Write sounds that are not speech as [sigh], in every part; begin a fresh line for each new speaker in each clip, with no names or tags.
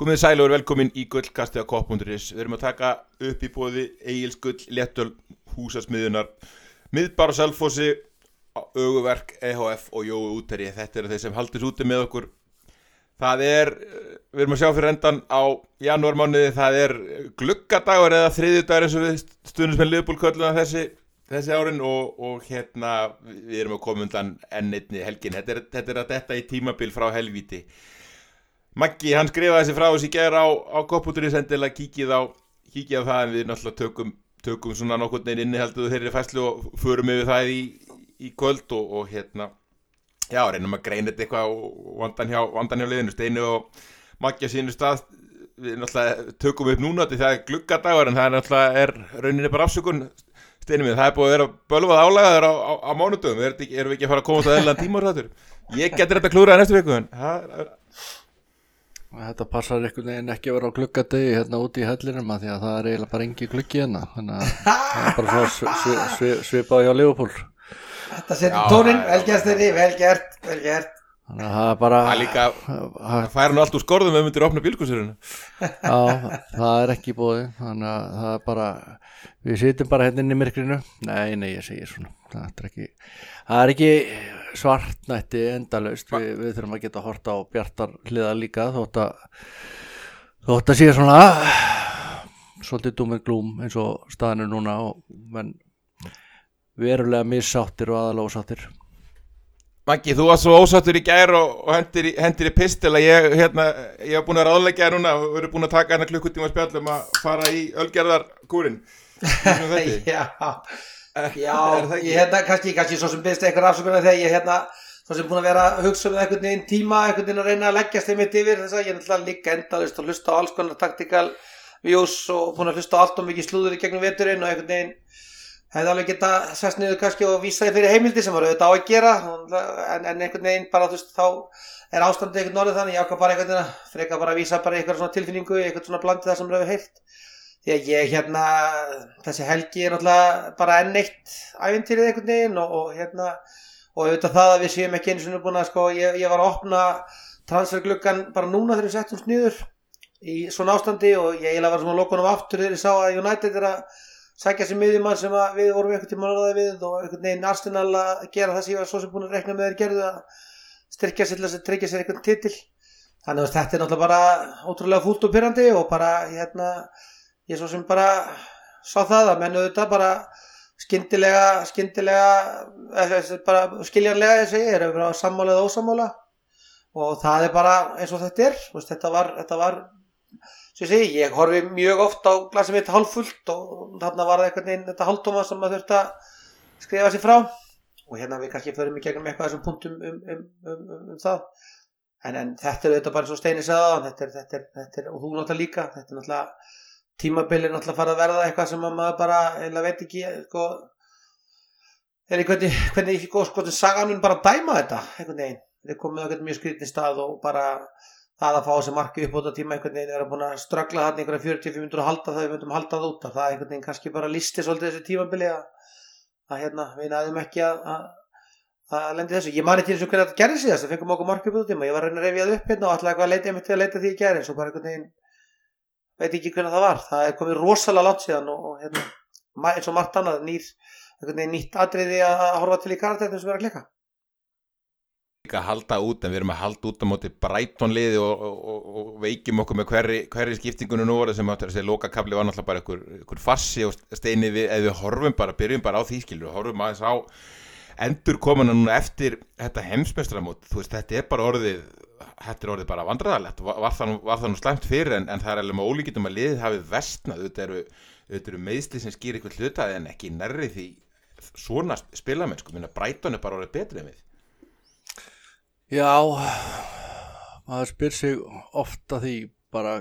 Komið sæl og er velkomin í gullkasti á kopp.is. Við erum að taka upp í bóði Egil's gull, Léttöl, Húsasmiðunar, Miðbar og Selfossi, Öguverk, EHF og Jói Úteri. Þetta eru þeir sem haldur úti með okkur. Það er, eh, við erum að sjá fyrir endan á janúarmánuði, það er gluggadagur eða þriðjudagur eins og við stundum með liðbúlkölluna þessi, þessi árin og, og hérna við erum að koma undan ennitni helgin. Þetta er, þetta er að detta í tímabil frá helvíti. Maggi, hann skrifaði þessi frá þessi gera á, á kopputurins endilega kíkið á, kíkið á það en við náttúrulega tökum, tökum svona nokkurn veginn innihalduðu þeirri fæslu og förum yfir það í, í kvöld og, og hérna, já, reynum að greina þetta eitthvað og vandan hjá, vandan hjá liðinu, Steinu og Maggi á sínu stað, við náttúrulega tökum upp núna þetta það er gluggadagur en það er náttúrulega, er rauninni bara afsökun, Steinu minn, það er búið að vera bölvað álægaður á, á, á mánudöfum, erum við ekki að fara að komast að þetta?
Passar einhvern veginn ekki að vera á gluggadegi hérna úti í hellinum að því að það er eiginlega bara engi gluggi hérna. Þannig að [laughs] það er bara svona svi, svi, svipaði á Leopold
Þetta setur tónin, velgjast þeirri, velgjart, velgjart
Þannig að það er bara
Það líka, það færa nú allt úr skorðum ef við myndir opna bílkursurinu
Já, það er ekki búið þannig að það er bara við sitjum bara hérna inn í myrkrinu. Nei, nei, ég segir svona. Það er ekki, það er ekki svartnætti endalaust. Vi, við þurfum að geta horta á bjartar hliða líka þótt að þótt að sé svona svolítið dúmið glúm eins og staðinu núna og menn verulega missáttir og aðalega ósáttir.
Maggi, þú varst svo ósáttur í gær og, og hendir, hendir í pistil að ég, hérna, ég hef búin að ráðleggja þér núna og verið búin að taka hérna klukkutíma spjallum að fara í ölgerðarkúrin [laughs]
Já, [laughs] já, ég hérna kannski, kannski svo sem byrst eitthvað afsökunar þegar ég hérna svo sem búin að vera að hugsa um einhvern veginn tíma einhvern veginn að reyna að leggjast þeim eitt yfir þess að ég er náttúrulega líka endalist og hlusta á alls konar taktikal vjós og búin að hlusta á allt og mikið slúður í gegnum veturinn og einhvern veginn hefði alveg geta sest niður kannski og vísaði fyrir heimildi sem var auðvitað á að gera. En, en einhvern veginn bara þú veist þá er ástandið einhvern orðið þannig ég ákvað bara einhvern veginn að freka bara að vísa bara einhver svona tilfinningu, einhvern svona blandið það sem rauði heilt því að ég hérna þessi helgi er náttúrulega bara enn eitt æfintýrið einhvern veginn og, og hérna og auðvitað það að við séum ekki eins og nú búin að sko ég, ég var að opna transfergluggan bara núna þegar við settum sniður í svona ástandi og ég eiginlega var svona lókunum aftur þegar ég sá að United er að sækja sér miðjumann sem við vorum einhvern tíma að ráða við og einhvern veginn Arsenal að gera það sem ég var svo sem búin að rekna með þeir gerðu að styrkja sér til að tryggja sér einhvern titil. Þannig að þetta er náttúrulega bara ótrúlega fúlt og pyrrandi og bara hérna ég svo sem bara sá það að mennu þetta bara skindilega skindilega bara skiljanlega ég segi er sammála eða ósammála. Og það er bara eins og þetta er þetta var, þetta var segi, ég horfi mjög oft á glasið mitt hálffullt og þarna var það einhvern veginn þetta hálftóma sem maður þurfti að skrifa sér frá. Og hérna við kannski förum í gegnum eitthvað þessum punktum um, um, um, um það. En, en þetta er auðvitað bara eins og Steini sagða og þú náttúrulega líka þetta er náttúrulega, tímabilið náttúrulega fara að verða eitthvað sem maður bara, eða veit ekki sko er hvernig, hvernig, sko, sko, saganum bara dæma þetta, einhvern veginn. Við komum á mjög skritin stað og bara það að fá þessi marki upp á þetta tíma einhvern veginn er að búin að ströggla hann einhverja 40-5 minútur og halda það við myndum halda það út það er einhvern veginn kannski bara listi svolítið þessu tímabili að, að hérna, við næðum ekki að, að, að lendi þessu. Ég mani til þess að hvernig þetta gerði síðast það fengum okkur marki upp á þetta tíma. Ég var að reyna að reyfja það upp hérna og alltaf eitthvað að leita einmitt til að leita því ég gerði eins og bara einhvern veginn veit ekki hvernig það var. Það er komið rosalega langt síðan og, og hérna, eins og margt annað nýr, nýtt atriði að horfa til í karakterin sem er að klika.
Að halda út en við erum að halda út á móti brætonliði og, og, og, og veikjum okkur með hverri, hverri skiptingunum nú sem að þessi lokakabli var náttúrulega bara einhver farsi og steini við, eða við horfum bara, byrjum bara á því skilur, horfum aðeins á endur komuna núna eftir þetta heimsmestramót, þú veist, þetta er bara orðið þetta er orðið bara vandræðalegt. Var, það, var það nú slæmt fyrir en, en það er alveg með ólíkitum að liðið hafið vestnað þetta eru, eru meðsli sem skýr eitthvað hlutað en ekki nærri því svona spilamennsku, minna Bræton er bara orðið betrið með
Já, maður spyr sig ofta því bara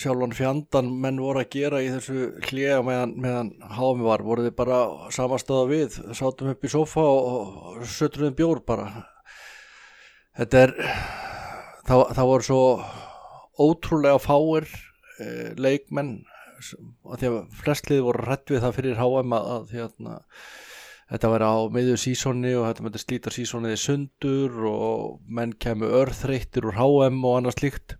sjálfan fjandan menn voru að gera í þessu hljega meðan, meðan hámi var, voru þið bara samastöða við, sátum upp í sofa og, og sötruðum bjór bara. Þetta er það, það voru svo ótrúlega fáir eh, leikmenn að því að flestlið voru rætt við það fyrir HM að, að, að, þetta var á miðju sísóni og þetta myndi slíta sísóniði sundur og menn kemur örþreyttir úr HM og annað slíkt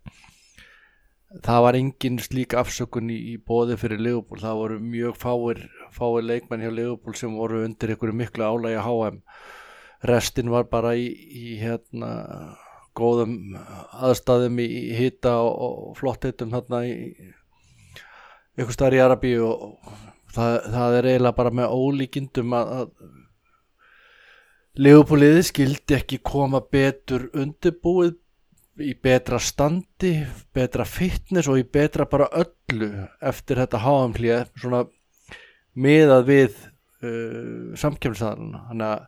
það var engin slík afsökun í, í bóði fyrir Leopold, það voru mjög fáir, fáir leikmenn hjá Leopold sem voru undir einhverju miklu álægi að HM restin var bara í, í hérna góðum aðstæðum í hita og, og flott hitum hérna í ykkur starf í Arabi og það, það er eiginlega bara með ólíkindum að, að Leopoldið skildi ekki koma betur undirbúið í betra standi, betra fitness og í betra bara öllu eftir þetta háamhlið svona miðað við uh, samkjöfnsaðan þannig að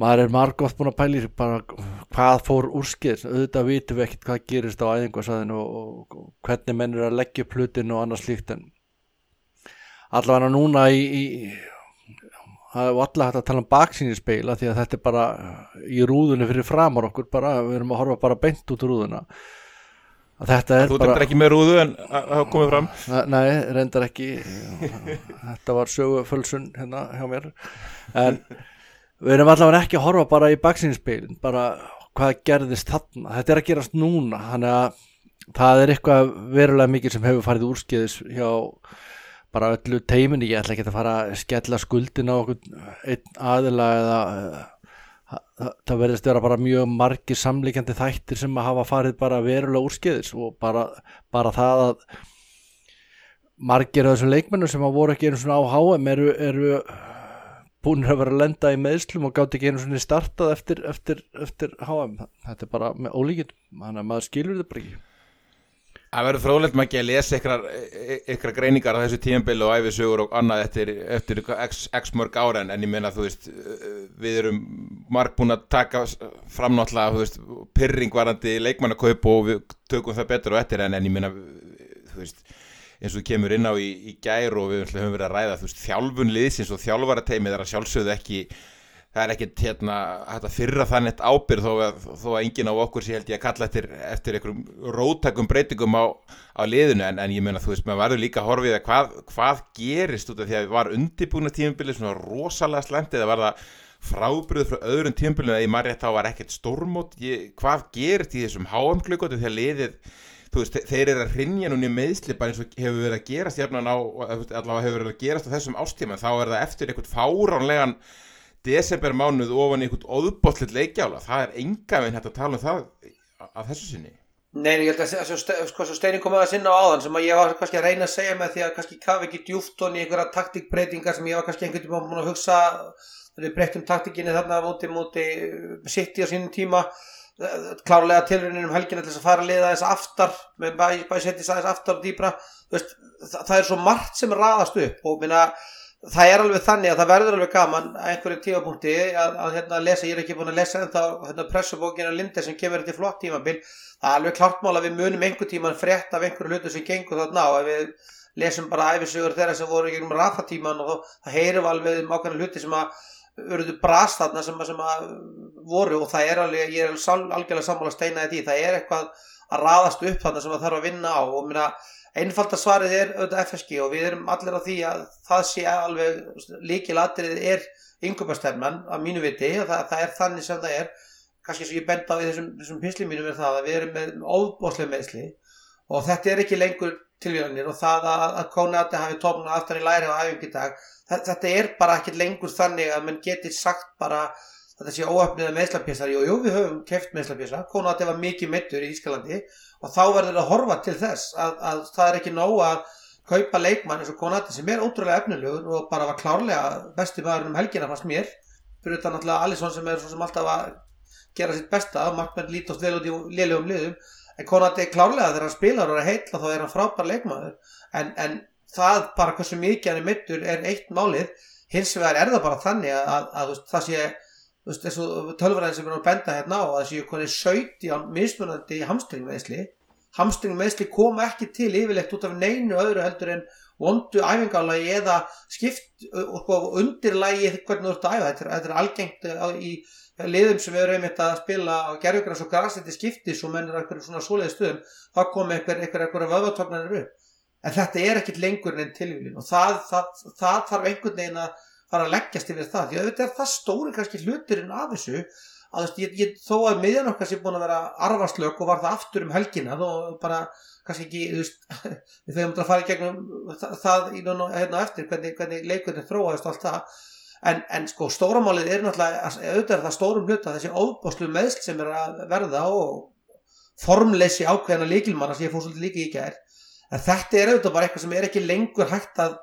maður er margótt búin að pæli bara hvað fór úrskið auðvitað vitum við ekkert hvað gerist á æðingarsæðinu og, og, og hvernig menn er að leggja plutin og annað slíkt en allavega núna í, í það er alltaf hægt að tala um baksínispeila því að þetta er bara í rúðunni fyrir framar okkur bara, við erum að horfa bara beint út úr rúðuna.
Að þetta er Þú bara Þú reyndar ekki með rúðu en það komið fram?
Nei, reyndar ekki. Þetta var sögufölsun hérna hjá mér. En við erum allavega ekki að horfa bara í baksínispeilin bara hvað gerðist þarna. Þetta er að gerast núna þannig að það er eitthvað verulega mikið sem hefur farið úrskiðis hjá bara öllu teiminni, ég ætla ekki að fara að skella skuldin á einn aðila eða það, það verðist vera bara mjög margir samlíkjandi þættir sem að hafa farið bara verulega úrskiðis og bara, bara það að margir af þessum leikmennu sem að voru ekki einu svona á HM eru, eru búin að vera að lenda í meðslum og gátt ekki einu svona startað eftir, eftir, eftir HM, þetta er bara með ólíkinn, þannig að maður skilur þetta bara ekki
Það verður frólægt maður ekki að lesa ykkur, greiningar á þessu tímanbili og æfisugur og annað eftir, eftir x, x mörg ára en ég meina þú veist við erum marg búin að taka fram náttúrulega þú veist pyrringvarandi leikmannakaup og við tökum það betur og eftir en, en ég meina þú veist eins og kemur inn á í, í gær og við höfum verið að ræða þú veist þjálfun liðsins og þjálfarateimið er að sjálfsögðu ekki það er ekkert hérna hægt að fyrra það neitt ábyrð þó að, þó að enginn á okkur sé held ég að kalla eftir, eftir einhverjum rótækum breytingum á, á liðinu. En, en ég menna þú veist maður verður líka að horfið að hvað, hvað gerist út af því að var undirbúna tímabilið svona rosalega slemt eða var það frábrið frá öðrum tímabilið eða ég margir þá var ekkert stormót ég, hvað gerist í þessum háamklöku því að liðið Veist, þeir eru að rinja núni meðsli bara eins og hefur verið að gerast á, allavega hefur verið að gerast á þessum ástíma þá er það eftir einhvern fáránlegan desembermánuð ofan í einhvern óðbóttlit leikjála, það er enga veginn hægt að tala um það að þessu sinni.
Nei, ég held að sko, Steinin kom að sinna á áðan sem ég var kannski að reyna að segja með því að kannski kafi ekki djúft honni í einhverja taktikbreytingar sem ég var kannski einhvern tíma búin að hugsa þegar við breytum taktikinni þarna múti múti sitt í á sínum tíma. Klárlega tilröndin um helgina til þess að fara að liða þess aftar með bæði settis aðeins aftar og dýbra veist, það, það er svo margt sem raðast upp og minna það er alveg þannig að það verður alveg gaman að einhverjum tímapunkti að, að hérna, lesa, ég er ekki búin að lesa en þá hérna, pressubókina Linde sem kemur þetta flott tímabil, það er alveg klart mál að við munum einhver tíman frétt af einhverju hlutu sem gengur þarna að við lesum bara æfisugur þeirra sem voru gegnum rafatíman og það heyrum alveg um ákveðna hluti sem að verður brast þarna sem að, sem að voru. Og það er alveg, ég er algjörlega sammála steinaði því, það er eitthvað að raðast upp þarna sem það þarf að vinna á. Og minna Einfalda svarið er auðvitað FSG og við erum allir á því að það sé alveg líkilatrið er yngöpastefnan að mínu viti og það, það er þannig sem það er. Kannski sem ég benda á í þessum, þessum pinsli mínum er það að við erum með óbóslega meðsli og þetta er ekki lengur tilvíðanir og það að, að Kónati hafi tómna aftan í læri á æfingi dag þetta er bara ekki lengur þannig að mann geti sagt bara þetta sé óöfnið meðslapjessar, jú, jú, við höfum keft meðslapjessa, Konati var mikið mittur í Ískalandi og þá verður að horfa til þess að, að það er ekki nóg að kaupa leikmann eins og Konati sem er ótrúlega efnilegur og bara var klárlega besti maður um helgina fannst mér, fyrir þetta náttúrulega Alisson sem er svo sem alltaf að gera sitt besta, markmenn lítast vel út í liðlegum liðum, en Konati klárlega þegar hann spilar og er heitla þá er hann frábær leikmann en, en það bara hversu mikið hann er mittur er eitt málið. Hins vegar er það bara þannig að, að, að það sé þú veist, þessu tölvræðin sem er að benda hérna á að þessi konið 17 mismunandi hamstringmeðsli hamstringmeðsli koma ekki til yfirlegt út af neinu öðru heldur en vondu æfingalagi eða skipt og undirlagi hvernig þú ert að æfa. Þetta, þetta er algengt í liðum sem erum einmitt að spila á gerðugræs og græsleiti skiptis og mennir eitthvað svona svoleiði stöðum þá kom eitthvað eitthvað vöðvartöfnarnir upp. En þetta er ekkit lengur enn tilvílin og það, það, það þarf einhvern veginn að fara að leggjast yfir það. Því að þetta er það stóri kannski hluturinn af þessu að ég, ég, þó að miðjan okkar sé búin að vera arvarslög og var það aftur um helgina og bara kannski ekki veist, [laughs] við þau múttum að fara í gegnum það, það hérna eftir hvernig, hvernig leikurinn þróaðist og allt það. En, en sko stóramálið er náttúrulega auðvitað er það stórum hluta þessi óbáslu meðsl sem er að verða og formleysi ákveðina líkilmanna sem ég fór svolítið líka í gær en þetta er auðvitað bara eitthvað sem er ekki lengur hægt að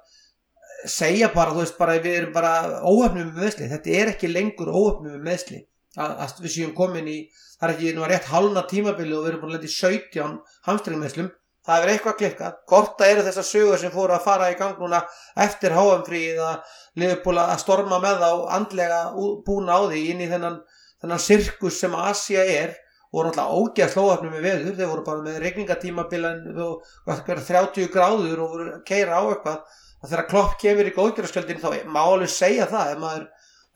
segja bara, þú veist, bara við erum bara óöfnum með meðsli, þetta er ekki lengur óöfnum með meðsli að, við séum komin í, það er ekki nú að rétt halna tímabili og við erum búin að leta í 17 hamstringmeðslum, það er eitthvað klikkað. Gorta eru þessar sögur sem fóru að fara í gang núna eftir háamfríð að liðbúla að storma með þá andlega búna á því inn í þennan, þennan sirkus sem Asia er voru alltaf ógeð slóafnum með veður. Þeir voru bara með regningatímabilan og 30 gráður og voru keira á eitthvað og þegar klopp kemur í góðgjörðarskjöldin þá má alveg segja það ef maður,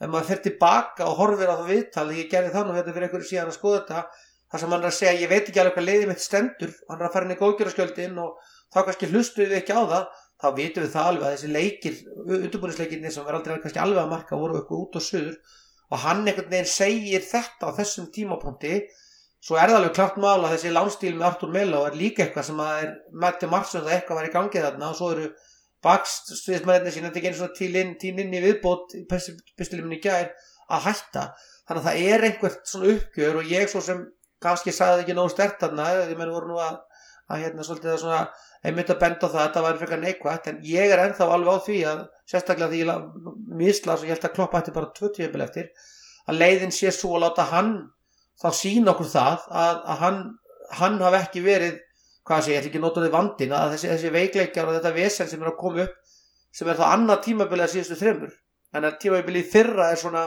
ef maður fyrir tilbaka og horfir á það viðtal ég gerði þannig að þetta fyrir einhverju síðan að skoða þetta þar sem hann er að segja ég veit ekki alveg hvað leiði mitt stendur hann er að fara inn í góðgjörðarskjöldin og þá kannski hlustuðu við ekki á það þá vitum við það alveg að þessi leikir undurbúinisleikinni sem verður aldrei kannski alveg að marka voru eitthvað út og söður og hann einhvern veginn segir þetta á þessum tímapunkti svo er það alveg klart mála þessi lánstíl með Artur Melo er líka eitthvað sem að er með til margsum það eitthvað var í gangið þarna og svo eru bakstuðismæðinni sín þetta er ekki eins og tílinn tín inn í viðbót í pistiluminni gær að hætta. Þannig að það er einhvert svona uppgjör og ég svo sem kannski sagði ekki nógu stert þarna ég menn voru nú að, að hérna svolítið að svona einmitt að benda á það að þetta væri frekar neikvægt en ég er ennþá alveg á því að sérstaklega því ég misla og ég held að kloppa þetta bara 20 bil eftir að leiðin sé svo að láta hann þá sína okkur það að, að hann, hann hafi ekki verið hvað sé, ég ætla ekki að nota því vandin að þessi, þessi veikleikjar og þetta vesen sem er að koma upp sem er þá annað tímabilið að síðustu þreymur en að tímabilið fyrra er svona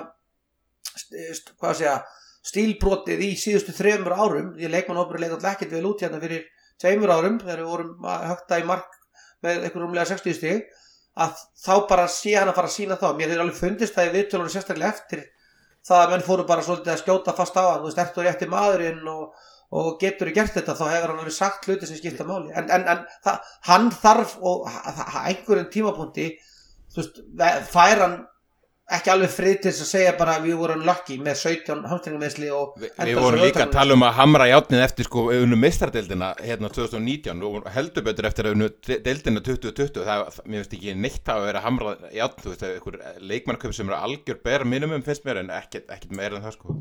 hvað sé að stílbrotið í síðustu þreymur árum. Því að leikmannhópur leik alltaf ekkert vel út hérna fyrir tveimur árum þegar við vorum högta í mark með eitthvað rúmlega 60 stíg að þá bara sé hann að fara að sína þá mér hefur alveg fundist það í viðtölunum sérstaklega eftir það að menn fóru bara svolítið að skjóta fast á hann. Veist, ertu rétti maðurinn og og getur þú gert þetta þá hefur hann alveg sagt hluti sem skipta máli. En, en, en það, hann þarf og einhverjum tímapunkti veist, fær hann ekki alveg frið til að segja bara við vorum lucky með 17 hamstringumeðsli og
Vi, við vorum líka að tala um að hamra játnið eftir sko unnu mistardeldina hérna 2019 og heldur betur eftir að unnu deldina 2020 það, mér finnst ekki neitt að vera hamra játnið, þú veist, einhver leikmannköp sem eru algjör bera minimum finnst mér en ekkert meira en það sko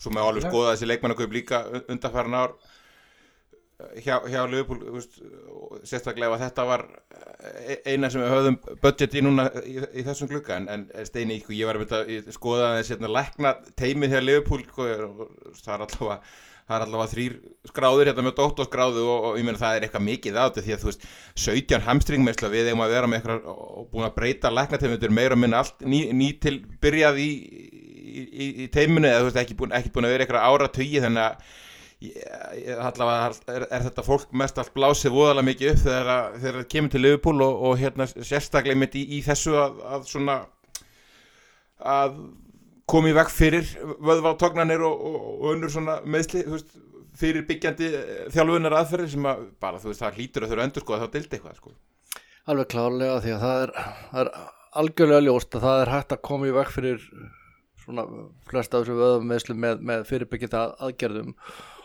svo með alveg skoða þessi leikmannakaup líka undanfæran ár. Hjá, hjá Liverpool sérstaklega að þetta var eh, eina sem við höfðum budget í núna í, í þessum glukka en, en Steini, sko, ég var að mynda skoða þessi hérna, lækna teimið hjá Liverpool sko, það er allavega það er allavega þrýr skráður hérna með dóttorskráðu og, og ég meina það er eitthvað mikið átti því að þú veist 17 hamstringmersla við eigum að vera með eitthvað og búin að breyta læknateimið meira og minna allt ný, ný til byrjað í í, í, teiminu eða þú veist ekki búin, ekki búin að vera eitthvað ára tögi þannig að allavega er, er þetta fólk mest allt blásið voðalega mikið upp þegar það kemur til Liverpool og, og hérna sérstaklega mitt í, í þessu að, að svona að komi vekk fyrir vöðvátognanir og, og, og önnur svona meðsli veist, fyrir byggjandi þjálfunar aðferðir sem að bara þú veist það hlýtur að þurfa að endur sko að þá dildi eitthvað sko.
Alveg klárlega því að það er, það er algjörlega ljóst að það er hægt að koma í vekk fyrir svona flest af þessu vöðumeðslu með, með fyrirbyggjita aðgerðum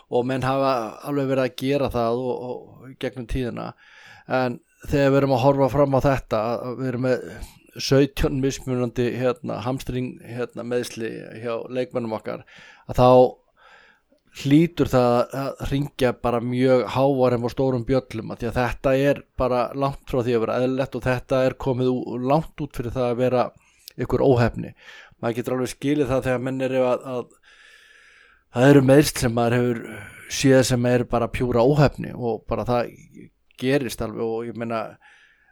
og menn hafa alveg verið að gera það og, og gegnum tíðina. En þegar við erum að horfa fram á þetta við erum með 17 mismunandi hérna, hamstring hérna, meðsli hjá leikmennum okkar að þá hlýtur það að ringja bara mjög hávarum og stórum bjöllum að því að þetta er bara langt frá því að vera eðlert og þetta er komið langt út fyrir það að vera ykkur óhefni maður getur alveg skilið það þegar menn eru að, að það eru meðst sem maður hefur séð sem er bara pjúra óhefni og bara það gerist alveg og ég menna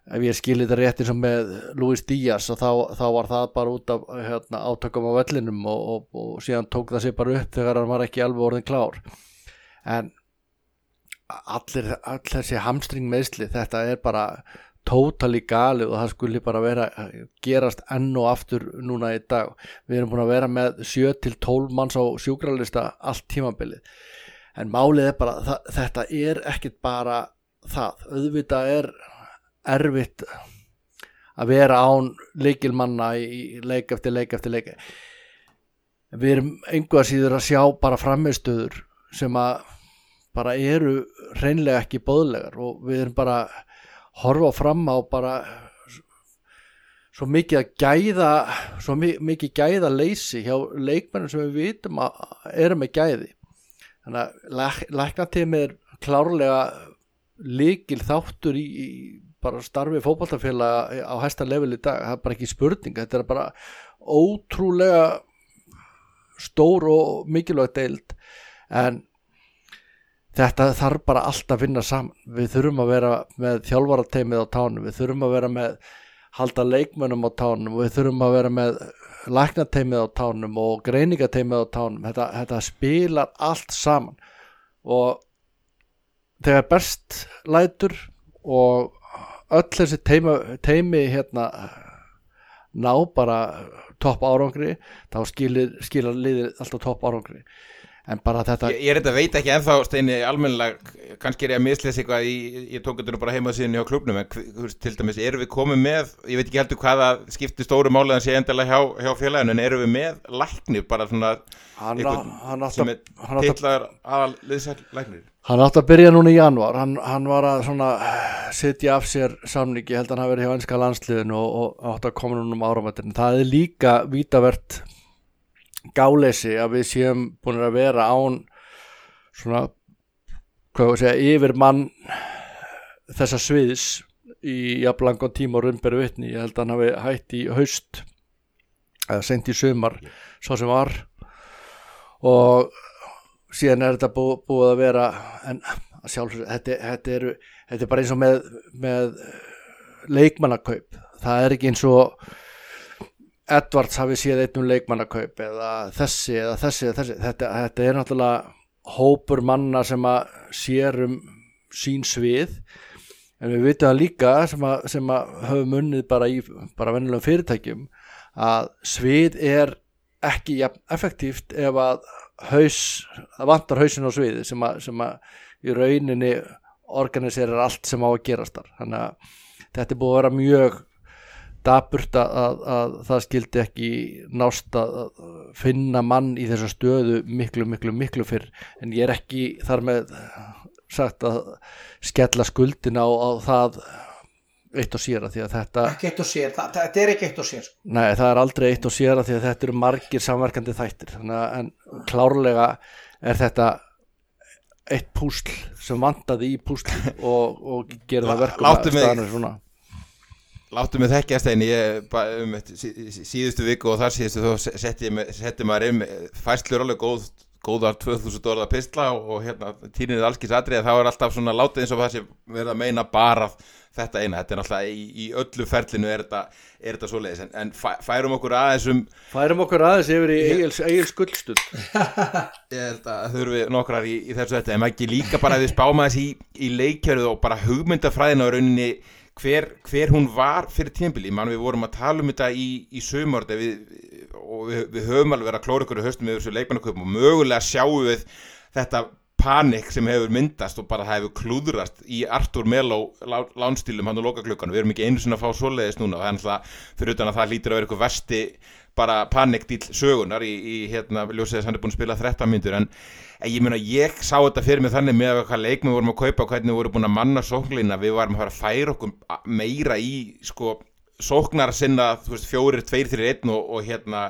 ef ég skilið þetta rétt eins og með Luis Díaz og þá, þá var það bara út af hérna, átökum á vellinum og, og, og síðan tók það sér bara upp þegar hann var ekki alveg orðin klár. En allir, allir þessi hamstring meðsli þetta er bara tótali galið og það skulle bara vera gerast enn og aftur núna í dag. Við erum búin að vera með 7-12 manns á sjúkralista allt tímabilið. En málið er bara það, þetta er ekkit bara það. Auðvitað er erfitt að vera án leikilmanna í leik eftir leik eftir leik. Við erum einhvað síður að sjá bara framistöður sem að bara eru reynlega ekki bóðlegar og við erum bara horfa fram á bara svo mikið að gæða svo mikið gæða leysi hjá leikmennum sem við vitum að eru með gæði. Þannig að læknatími er klárlega líkil þáttur í, í bara starfi fókbaltafélaga á hæsta level í dag, það er bara ekki spurning. Þetta er bara ótrúlega stór og mikilvægt deild. En þetta þarf bara alltaf að vinna saman. Við þurfum að vera með þjálfarateimið á tánum, við þurfum að vera með halda leikmönum á tánum við þurfum að vera með læknateimið á tánum og greiningateimið á tánum. Þetta, þetta spilar allt saman. Og þegar best lætur og öll þessi teimi, teimi hérna ná bara topp árangri þá skilir, skilir liðir alltaf topp árangri en bara þetta
Ég, ég er þetta veit ekki ennþá steini almennilega kannski er ég að mislesa eitthvað í, ég tók þetta nú bara heima síðan hjá klubnum en til dæmis erum við komið með ég veit ekki heldur hvaða skipti stóru máli en sé endilega hjá, hjá félaginu en erum við með læknir bara svona
hann,
sem er tillar aðal liðsæklæknir
Hann átti að byrja núna í januar hann, hann var að svona setja af sér samningi, held að hann hafi verið hjá ennska landsliðinu og, og átti að koma núna um áramöndinu það er líka vítavert gáleysi að við séum búin að vera án svona hvað við segja, yfir mann þessa sviðis í jafnlangon tíma og raunberu vittni ég held að hann hafi hætt í haust eða sent í sömar svo sem var. Og síðan er þetta bú, búið að vera en sjálfsög þetta, þetta, þetta er bara eins og með, með leikmannakaup. Það er ekki eins og Edvards hafi séð einnum leikmannakaup eða þessi eða þessi, eða þessi. Þetta, þetta er náttúrulega hópur manna sem að sérum sín svið en við vitum það líka sem að, sem að höfum unnið bara í bara vennilegum fyrirtækjum að svið er ekki ja, effektíft ef að haus, það vantar hausin á sviði sem að, sem að í rauninni organiserar allt sem á að gerast þar þannig að þetta er búið að vera mjög daburt að, að, að það skildi ekki nást að finna mann í þessa stöðu miklu, miklu, miklu fyrr. En ég er ekki þar með sagt að skella skuldin á, á það eitt og sér að því að þetta
ekki eitt og sér, það, þetta er ekki eitt og sér
nei það er aldrei eitt og sér að því að þetta eru margir samverkandi þættir. Að en klárlega er þetta eitt púsl sem vandaði í púsl og, og gera það verkum
að staðanir svona Láttu mig þekkja steini, ég um síðustu viku og þar síðustu þá setti, setti maður inn fæslur alveg góð, góðar 2000 orða pistla og hérna týnir allskins aðrið þá er alltaf svona látið eins og það sem verður að meina bara þetta eina, þetta er náttúrulega í, í öllu ferlinu er þetta, er þetta svo leiðis en, en færum okkur aðeins um
Færum okkur aðeins yfir í eigils gullstund. [laughs]
Ég held að þurfum við nokkrar í, í þessu þetta en maður ekki líka bara að við spáum aðeins í, í leikjörðu og bara hugmyndafræðina og rauninni hver, hver hún var fyrir tímbili, mann við vorum að tala um þetta í, í sömord við, og við, við höfum alveg verið að klóra ykkur í höstum með þessu leikmannaköpum og mögulega sjáum við þetta panik sem hefur myndast og bara það hefur klúðrast í Artur Meló lánstílum hann og lokaklukkan, við erum ekki einu sinna að fá svoleiðis núna, er alltaf fyrir utan að það lítir að vera eitthvað vesti bara panikdíl sögunar í, í hérna, ljósið þess að hann er búin að spila 13 myndur en ég meina ég sá þetta fyrir mig þannig með hvað leikmi vorum að kaupa hvernig við vorum búin að manna sóknlina við varum að fara að færa okkur meira í sko sóknar sinna veist, fjórir, tveir, þrjir, einn og, og hérna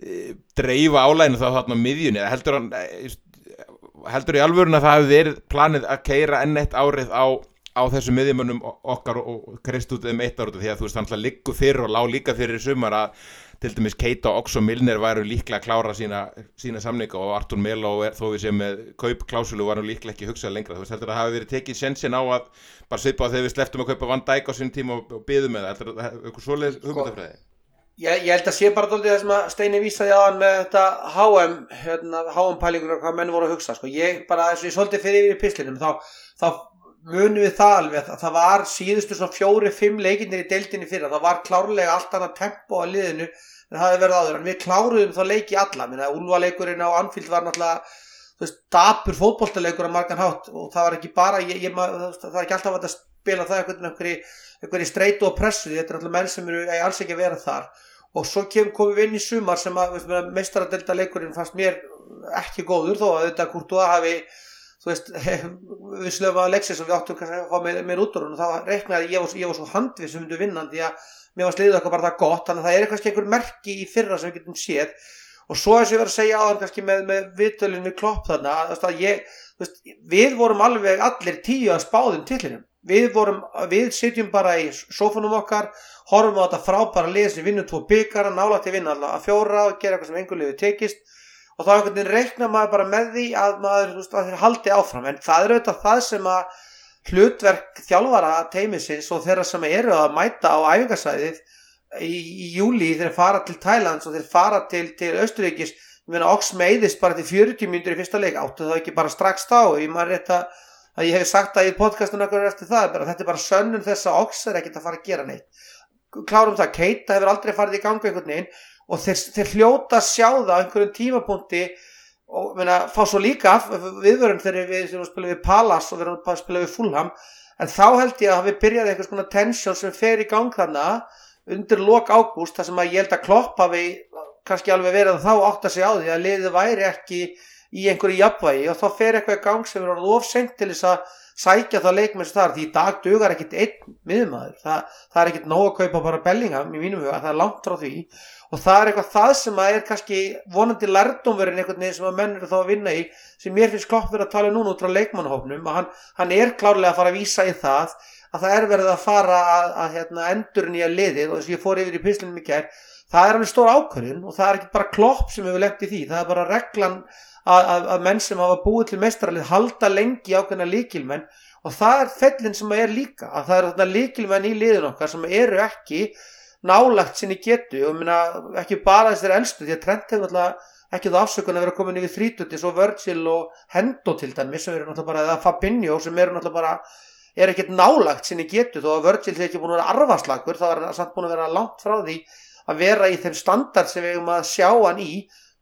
e, dreifa álæginu þá þarna á miðjunni. Heldur, hann, e, heldur í alvörun að það hefði verið planið að keira enn eitt árið á, á þessu miðjumönnum okkar og, og krist út um eitt árið því að þú veist hann hlað liggur fyrir og lág líka fyrir sumar að til dæmis Keita og Oxo Milner væru líklega að klára sína, sína samninga og Artur Melo þó við sem kaupklásulu varum líklega ekki hugsað lengra. Þú veist heldur að það hafi verið tekið sensin á að bara svipa þegar við sleftum að kaupa Van Dijk á sín tíma og, og byðum með það. Heldur að eitthvað svoleið sko, hugmyndafræði?
ég, ég held að sé bara doldið það sem að Steini vísaði á hann með þetta HM hérna, HM pælingur og hvað menn voru að hugsa sko. ég bara eins og ég svolítið fyrir yfir í pislinum þá, þá munum við það alveg að það var síðustu svona fjóri-fimm leikinnir í deildinni fyrir það var klárlega allt annað tempo á liðinu það hefði verið áður en við kláruðum þá leiki alla. Minna úlvaleikurinn á Anfield var náttúrulega þú veist, dapur fótbolltaleikur að margan hátt. Og það var ekki bara ég, ég, það var ekki alltaf að spila það einhvern veginn einhverju streitu og pressu. Þetta er alltaf menn sem eru alls ekki að vera þar. Og svo komum við inn í sumar sem að meistaradelta leikurinn fannst mér ekki góður þó að þetta að hafi þú veist, [laughs] við slöfum að leiksis og við áttum kannski að fá meir, út og þá reiknaði ég var, ég var svo handvið sem myndu vinnan því að mér var sliðið eitthvað bara það gott þannig að það er kannski einhver merki í fyrra sem við getum séð. Og svo þess að ég verði að segja á hann kannski með, með viðtölinn við klopp þarna að ég, veist, við vorum alveg allir tíu að spáðum tillinum við vorum, við sitjum bara í sofunum okkar, horfum á þetta frábæra lið sem vinnum tvo byggara, nála til vinna að fjóra og gera eitthvað sem einhver liði tekist. Og þá einhvern veginn reikna maður bara með því að maður veist, að haldi áfram. En það er auðvitað það sem að hlutverk þjálfara teimisins og þeirra sem eru að mæta á æfingarsæðið í, í júli þeir fara til Thailands og þeir fara til, til Östuríkis ég meina Ox meiðist bara til 40 myndur í fyrsta leik. Áttu það ekki bara strax þá? Ég maður rétt að, ég hef sagt það í podcastinu okkur eftir það bara, þetta er bara sönnum þess að Ox er ekkert að fara að gera neitt. Klárum það, Keita hefur aldrei farið í gangu einhvern veginn og þeir, þeir hljóta sjá það einhverjum tímapunkti og meina, fá svo líka viðvörun þegar við spilum við Palas og við erum að spila við Fulham. En þá held ég að við byrjaði einhvers konar tensjón sem fer í gang þarna undir lok ágúst þar sem að ég held að kloppa við kannski alveg verið að þá átta sig á því að liðið væri ekki í einhverju jafnvægi. Og þá fer eitthvað í gang sem er orðið ofsengt til þess að sækja það það er því í dag dugar ekkit einn miðumæður, það, það er ekkit nóg að kaupa bara Bellingham í mínum huga, það er langt frá því og það er eitthvað það sem að er kannski vonandi lærdomverðin einhvern veginn sem að menn eru þá að vinna í sem mér finnst klopp verið að tala núna út frá leikmannhófnum að hann, hann er klárlega að fara að vísa í það að það er verið að fara að, að hérna, endur nýja liðið og þess að ég fór yfir í pislunum í kær það er alveg stór ákvörðin og það er ekki bara klopp sem hefur lengt í því, það er bara reglan að, að, að menn sem hafa búið til mestrarlið halda lengi ákveðna líkilmenn og það er fellin sem er líka að það er líkilmenn í liðin okkar sem eru ekki nálagt sinni getu. Og minna, ekki bara þessari elstu því að Trent hefur alltaf ekki það afsökun að vera komin yfir þrítutti svo Virgil og Hendo til dæmis sem eru náttúrulega bara, eða Fabinho sem eru náttúrulega bara er ekkert nálagt sinni getu. Þó að Virgil þegar ekki búin að vera arfaslagur þá er hann samt búin að vera langt frá því að vera í þeim standard sem við hefum að sjá hann í.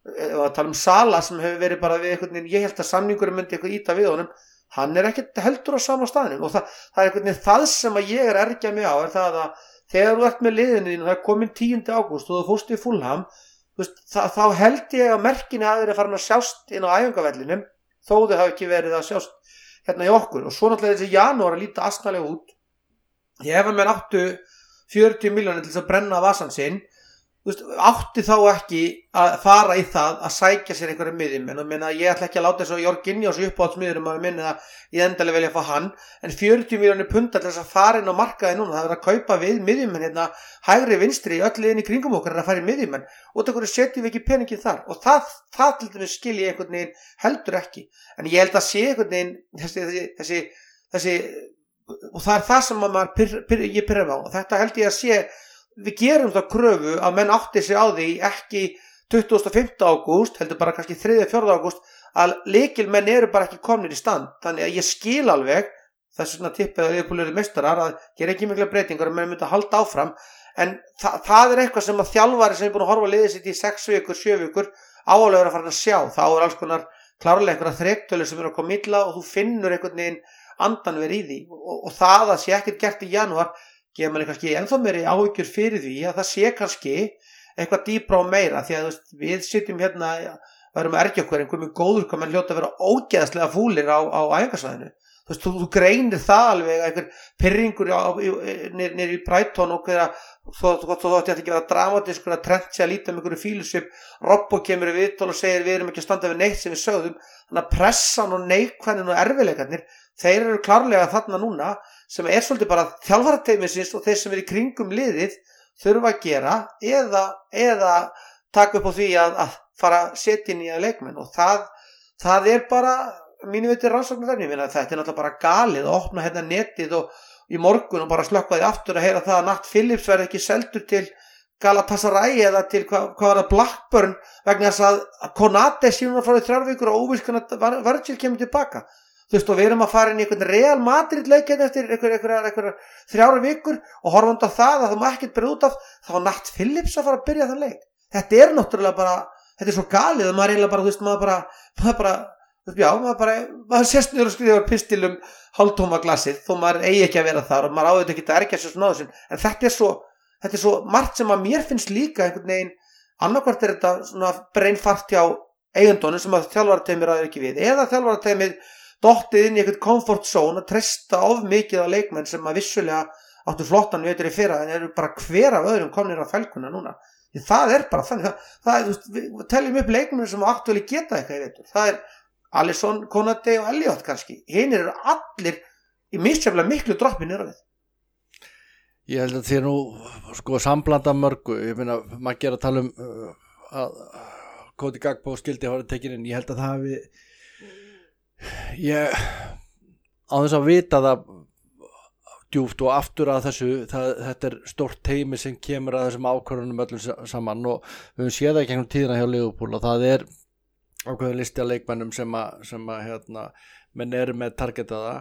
Og að tala um Sala sem hefur verið bara við einhvern veginn, ég held að samningurum myndi eitthvað íta við honum, hann er ekkert heldur á sama staðinum og það, það er einhvern veginn það sem að ég er ergjað mig á er það að þegar þú ert með liðinu þín og það er komin 10. ágúst og þú fórst í fullham þá held ég að merkina hafi verið farin að sjást inn á æfingavellinum þó þau hafi ekki verið að sjást hérna í okkur og svo náttúrulega þessi janúar að líta aðsnalega út ég hef að mér áttu 40 miljónir til þess að brenna vasan sinn veist, átti þá ekki að fara í það að sækja sér einhverju miðjum en minna, ég ætla ekki að láta þess að Jörginni á þessu uppáhaldsmiðurum að minna að ég endalega velja að fá hann en 40 miljónir punta til þess að fara inn á markaði núna það er að kaupa við miðjum hérna, hægri vinstri í öllu inn í kringum okkur en að fara í miðjum og það setjum við ekki peningin þar? Og það, það til dæmis skil ég einhvern veginn heldur ekki. En ég held að sé einhvern veginn þessi, þessi, þessi, og það er það sem pyr, pyr, ég pyrra á. Og þetta held ég að sé við gerum það kröfu að menn átti sig á því ekki 25. ágúst, heldur bara kannski 3.4. ágúst að leikilmenn eru bara ekki komnir í stand þannig að ég skil alveg þess svona tippið að viðpúlurinn mestarar að gera ekki mikla breytingar og menn myndi að halda áfram en þa það er eitthvað sem að þjálfari sem er búin að horfa að liða sitt í 6 vikur, 7 vikur áalega er að fara að sjá þá er alls konar klárlega einhverja þrektölu sem eru að koma illa og þú finnur einhvern veginn andan verið í því og, og það að sé ekkert gert í janúar gefa manni kannski ennþá meiri áhyggjur fyrir því að það sé kannski eitthvað dýbra og meira því að veist, við sitjum hérna varum að ergja okkur einhverjum góður hvað mann hljóta að vera ógeðslega fúlir á, á æfingarsvæðinu þú veist, þú, þú greinir það alveg einhver pyrringur nýri í Brighton og hverja þótti þetta ekki vera dramatísk að trend sér að líta um einhverju fílusvip Robbo kemur í viðtól og segir við erum ekki að standa við neitt sem við sögðum þannig að pressan og neikvænin og erfileikarnir þeir eru klárlega þarna núna sem er svolítið bara þjálfarateiminsins og þeir sem er í kringum liðið þurfa að gera eða, eða taka upp á því að, að fara að setja að leikmenn. Og það, það er bara mínu veitir rannsóknar þarna, þetta er náttúrulega bara galið að opna hérna netið og í morgun og bara slökka því aftur að heyra það að Natt Phillips verði ekki seldur til Galatasaray eða til hvað, hvað var það Blackburn vegna þess að Konate síðan frá því þrjárvíkur og óvískan að Virgil kemur tilbaka þú veist og við erum að fara inn í einhvern real Madrid leikinn eftir einhverja þrjára vikur og horfum á það að það má ekkert byrja út af þá var Natt Phillips að fara að byrja þann leik. Þetta er náttúrulega bara, þetta er svo galið að maður eiginlega bara, þú veist, maður bara maður bara, já, maður bara, maður sérst nýður og skrifar pistilum hálftóma glassið þó maður eigi ekki að vera þar og maður áður ekki að erkja sér svona á þessu. En þetta er svo, þetta er svo margt sem að mér finnst líka einhvern veginn annarkvært er þetta svona breynfart hjá eigundónu sem að þjálfarateimir aðeins ekki við eða þjálfarateimir dóttið inn í einhvern comfort zone að treysta of mikið á leikmenn sem að vissulega áttu flottan veitur í fyrra en eru bara hver af öðrum komnir á fælkuna núna. Því það er bara þannig það, það veist, við teljum upp leikmenn sem áttuðli geta eitthvað veitur það er Alisson, Konate og Elliot kannski. Hinn eru allir í misjaflega miklu droppin nýra við.
Ég held að því nú sko samblanda mörgu, ég meina maður ger að tala um uh, að Koti Gagbo skildi að hóra tekininn, ég held að það hafi ég á þess að vita það djúft og aftur að þessu það, þetta er stort teimi sem kemur að þessum ákvörðunum öllum saman og við höfum séð það ekki einhvern tíðina hjá Leopold og það er ákveðin listi að leikmennum sem að, sem að hérna, menn eru með targetaða.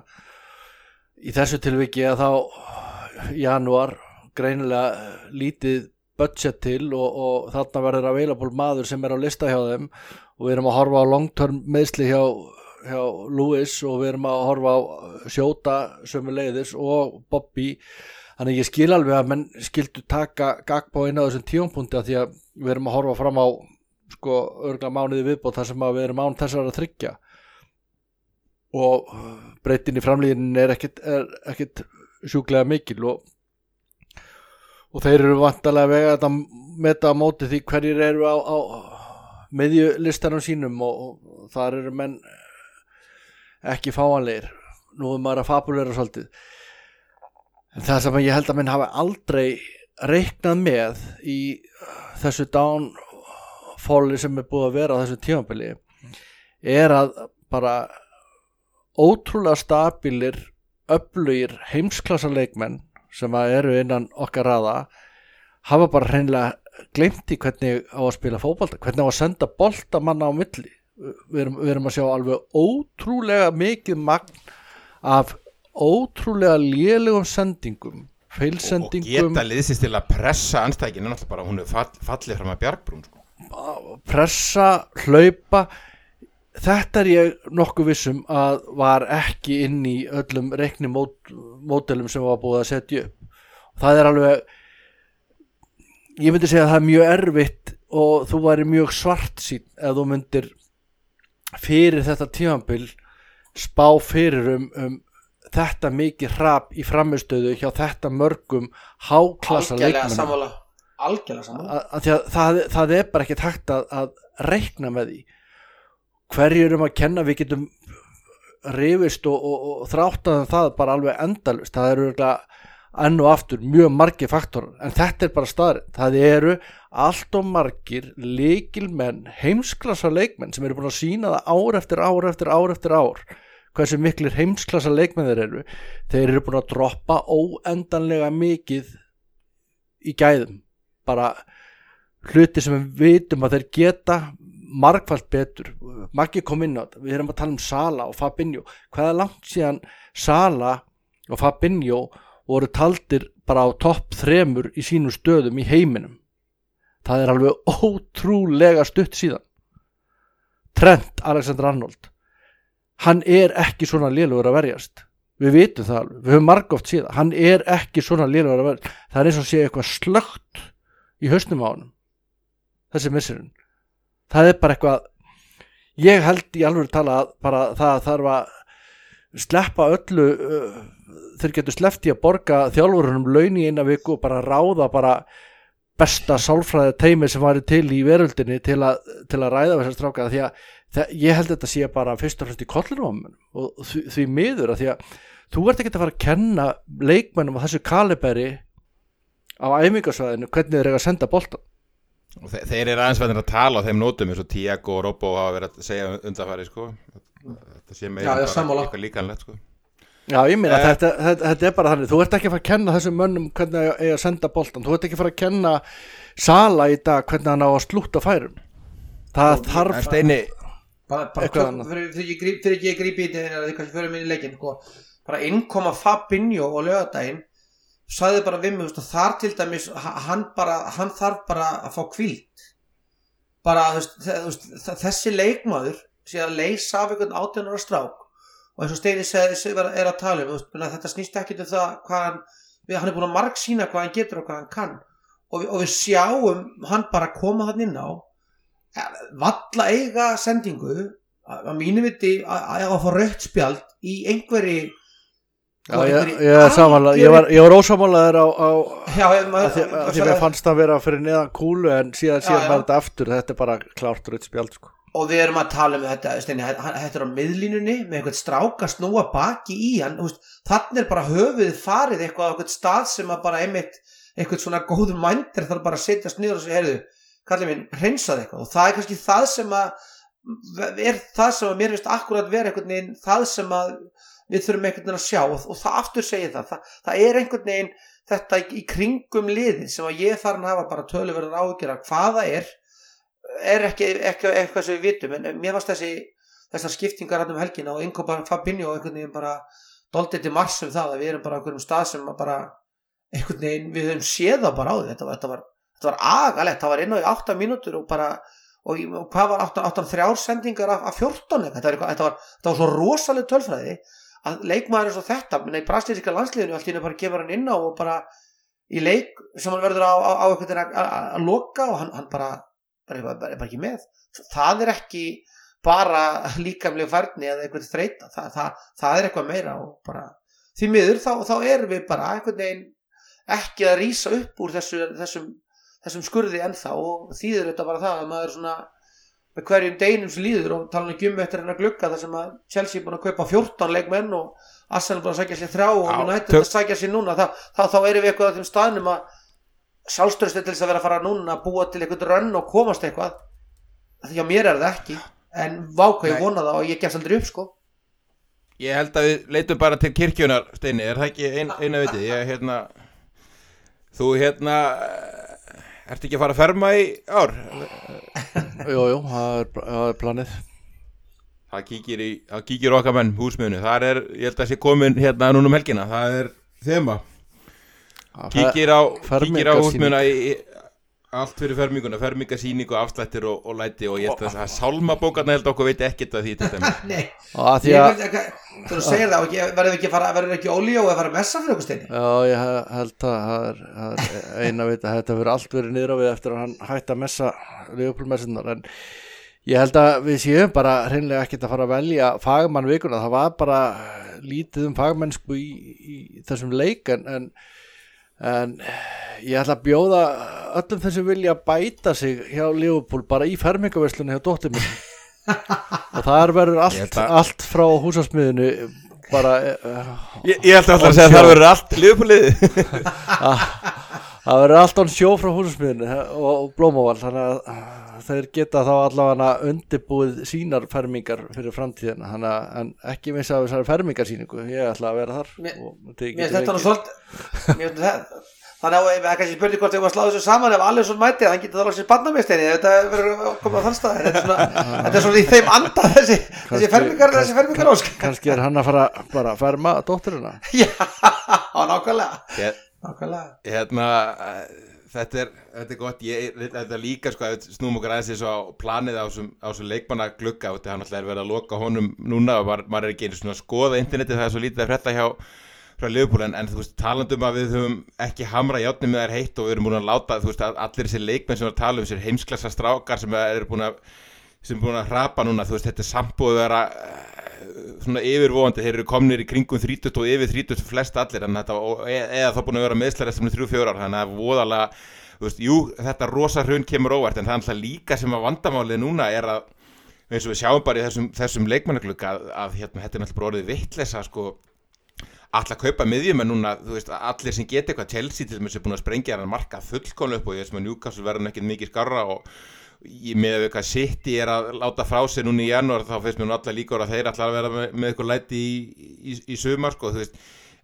Í þessu tilviki að þá januar greinilega lítið budget til og, og þarna verður available maður sem er á lista hjá þeim og við erum að horfa á long term meðsli hjá, hjá Lewis og við erum að horfa á Sjóta sömu leiðis og Bobby. Þannig ég skil alveg að menn skildu taka Gagbo inn á þessum tíumpunkti því að við erum að horfa fram á sko örgla mánuði viðbót þar sem við erum án þessar að tryggja og breytin í framlýðin er ekkit, er ekkit sjúklega mikil og, og þeir eru vantarlega vega að meta á móti því hverjir eru á, á meðjulistanum sínum og, og þar eru menn ekki fáanleir nú er maður að fabulera svolítið. En það sem ég held að minn hafa aldrei reiknað með í þessu downfalli sem er búið að vera á þessu tímabili er að bara ótrúlega stabilir öflugir heimsklassa leikmenn sem eru innan okkar raða hafa bara hreinlega glemt í hvernig á að spila fókbalta hvernig á að senda boltamanna á milli við erum, við erum að sjá alveg ótrúlega mikið magn af ótrúlega lélegum sendingum feilsendingum.
Og geta liðsist til að pressa anstækinu bara hún er fall, fallið fram að bjargbrún sko.
pressa, hlaupa. Þetta er ég nokkuð vissum að var ekki inn í öllum reikni mót, mótelum sem var búið að setja upp. Það er alveg ég myndi segja að það er mjög erfitt og þú væri mjög svart sín ef þú myndir fyrir þetta tímanbill spá fyrir um, um þetta mikið hrap í framistöðu hjá þetta mörgum háklassa leikmennu
algjörlega saman
það, það er bara ekki takt að, að reikna með því. Hverju erum að kenna við getum rifist og, og, og þráttaðan það bara alveg endalust það eru enn og aftur mjög margi faktorar. En þetta er bara staðrið það eru allt og margir leikilmenn, heimsklassa leikmenn sem eru búin að sína það ár eftir ár eftir ár eftir ár hversu miklir heimsklassa leikmenn þeir eru. Þeir eru búin að droppa óendanlega mikið í gæðum. Bara hluti sem við vitum að þeir geta margfald betur. Maggi kom inn á þetta, við erum að tala um Sala og Fabinho, hvaða langt síðan Sala og Fabinho voru taldir bara á topp þremur í sínu stöðum í heiminum. Það er alveg ótrúlega stutt síðan. Trent Alexander Arnold. Hann er ekki svona liðlugur að verjast. Við vitum það alveg, við höfum margóft síðan hann er ekki svona liðlugur að verjast. Það er eins og sé eitthvað slögt í hausnum á hann þessi missirinn það er bara eitthvað ég held í alveg tala bara það þarf að sleppa öllu uh, þeir getur sleppt í að borga þjálfurunum laun í eina viku og bara ráða bara besta sálfræði teimi sem var til í veröldinni til að, til að ræða þessar stráka því að það, ég held að þetta sé bara fyrst og fremst í kollinum og því, því miður að því að þú ert ekki að fara að kenna leikmennum á þessu kaliberi á æmingarsvæðinu hvernig þeir eru að senda boltan
og þe þeir eru aðeins verður að tala á þeim nótum eins og Tiago og Robbo hafa verið að segja undanfari sko. þetta sé meira bara eitthvað líkanlegt sko.
Já, ég meina, eh, þetta, þetta, þetta er bara þannig. Þú ert ekki að fara að kenna þessum mönnum hvernig það er að senda boltan, þú ert ekki að fara að kenna Sala í dag hvernig hann á að slúta færum. Það og, þarf
steini,
bara, bara fyrir ekki að grípi í þetta þegar þið kannski fyrir minni leikin sko. bara innkoma Fabinho og lögadaginn sagði bara við mig, þar til dæmis hann, bara, hann þarf bara að fá kvílt bara þessi leikmaður sé að leysa af einhvern átjónara strák og eins og Steini er að tala um þetta snýst ekki um það hvað hann, hann er búin að marg sína hvað hann getur og hvað hann kann og við, og við sjáum hann bara koma hann inn á valla eiga sendingu að mínu viti að að fá raukt spjald í einhverji
Já, ég, ég, er ég, var, ég var ósamálaður á, á já, að því að mér fannst það að vera fyrir neðan kúlu en síðan síðan var þetta aftur þetta er bara klárt raukt spjald sko.
Og við erum að tala um þetta steini, þetta er á miðlínunni með einhvern strák að snúa baki í hann. Þannig er bara höfuð farið eitthvað á einhvern stað sem að bara einmitt einhvern svona góðum mændir þarf bara að setjast niður og segja, heyrðu, kallið minn hreinsað eitthvað. Og það er kannski það sem að er það sem að mér finnst akkurat verið einhvern veginn það sem að við þurfum einhvern veginn að sjá. Og, og það aftur segir það. það það er einhvern veginn þetta í kringum liði sem að ég þarf að hafa bara töluverðar áhugjur að hvaða er er ekki, ekki eitthvað sem við vitum en mér varst þessi þessar skiptingar hann um helgina og Ingo Fabinho einhvern veginn bara doldið til marsum það að við erum bara á einhverjum stað sem bara einhvern veginn við höfum séða bara á því. Þetta var, þetta var, þetta var agalegt, það var inn á í 8 mínútur og bara og, og hvað var 8-3 ársendingar af, af 14 þetta var, þetta var, þetta svo rosalega tölfræði að leikmaður er svo þetta nei, brasilíska landsliðinu allt í henni bara gefur hann inn á og bara í leik sem hann verður á, á, á eitthvað að loka og hann, hann bara, bara, bara er bara ekki með. Það er ekki bara [laughs] líkamlega færni eða eitthvað þreita það, það, það er eitthvað meira bara því miður þá, þá erum við bara einhvern veginn ekki að rýsa upp úr þessu, þessum, þessum skurði ennþá og þýður þetta bara það að maður svona með hverjum deginum sem líður og tala um gömmu eftir hennar glukka þar sem að Chelsea er búin að kaupa 14 leikmenn og Arsenal er búin að sækja sér þrjá og United er að sækja sér núna þá, þá, þá erum við eitthvað á þeim staðnum að sjálfstöðstu til þess að vera að fara núna að búa til eitthvað rönn og komast eitthvað því að mér er það ekki. En vákvæði vona það og ég gefst aldrei upp sko.
Ég held að við leitum bara til kirkjunar Steini, er það ekki ein, eina vitið? Ég hérna þú hérna Ertu ekki að fara að ferma í ár? [laughs]
Jú, jú, það er, það er planið.
Það kíkir, í, það kíkir okkar menn húsmiðinu Það er, ég held að það sé komin hérna núna um helgina. Það er þema Kíkir á, kíkir á húsmiðina í, allt fyrir ferminguna fermingasýningu, afslættir og, og læti og ég held að það er sálmabókarna held okkur veit ekkert [laughs] að því þetta
Nei, ég þú segir það verður ekki, ekki að fara að messa fyrir okkur steini?
Já, ég held að það er, er eina veit að þetta verður allt verið niður á við eftir að hann hætti að messa lífepulmessunar en ég held að við séum bara hreinlega ekkert að fara að velja fagmann vikuna, það var bara lítið um fagmennsku í, í þessum leik en, en en ég ætla að bjóða öllum þeim sem vilja bæta sig hjá Liverpool bara í fermingaverslunni hjá dóttir mér [laughs] og það verður allt, allt frá húsasmiðinu bara
uh, ég, ég ætla alltaf að segja að það verður allt Liverpoolið [laughs]
það verður allt án sjó frá húsasmiðinu og blómávall þannig að þeir geta þá allavega undirbúið sínar fermingar fyrir framtíðina. Þannig að en ekki missa af þessari fermingarsýningu. Ég ætla að vera þar
Mér finnst þetta nú svolít þannig að það er kannski spurning hvort við erum að slá þessu saman ef allir svona mæti, þannig getur það lóksins barnamestinni þetta verður að koma á þann stað. [laughs] Þetta er svona í þeim anda þessi, þessi fermingar, þessi fermingar ósk
kannski er hann að fara bara að ferma dótturina. [laughs]
Já, nákvæmlega
hérna þetta er, þetta er gott, ég, þetta er líka sko, snúm okkar aðeins eins og planið á þessum leikmanna glugga þetta er náttúrulega verið að loka honum núna og maður er ekki einu svona að skoða interneti það er svo lítið að fretta hjá frá Liverpool en, þú veist, talandum að við höfum ekki hamra játni með þær heitt og við erum búin að láta þú veist, allir þessi leikmenn sem við að tala um þessi heimsklassa strákar sem eru búin að sem er búin að hrapa núna, þú veist, þetta er sambúið að vera svona yfirvóandi, þeir eru komnir í kringum 30 og yfir 30 flest allir þetta, og, e, eða þá búin að vera meðslar eftir 3-4 ár þannig að voðalega, þú veist, jú þetta rosa hrun kemur óvart en það er alltaf líka sem að vandamálið núna er að eins og við sjáum bara í þessum, þessum leikmannaglug að, að hérna, þetta er náttúrulega orðið vittlesa sko, alltaf kaupa miðjum en núna, veist, allir sem geta eitthvað Chelsea til þess að búin að sprengja hann marka fullkónu upp og ég veist með Newcastle verður ekki mikið skarra og með eitthvað City er að láta frá sig núna í janúar þá finnst mér nú alla líka að þeir allar að vera með, með eitthvað læti í, í, í sumar sko, þú veist,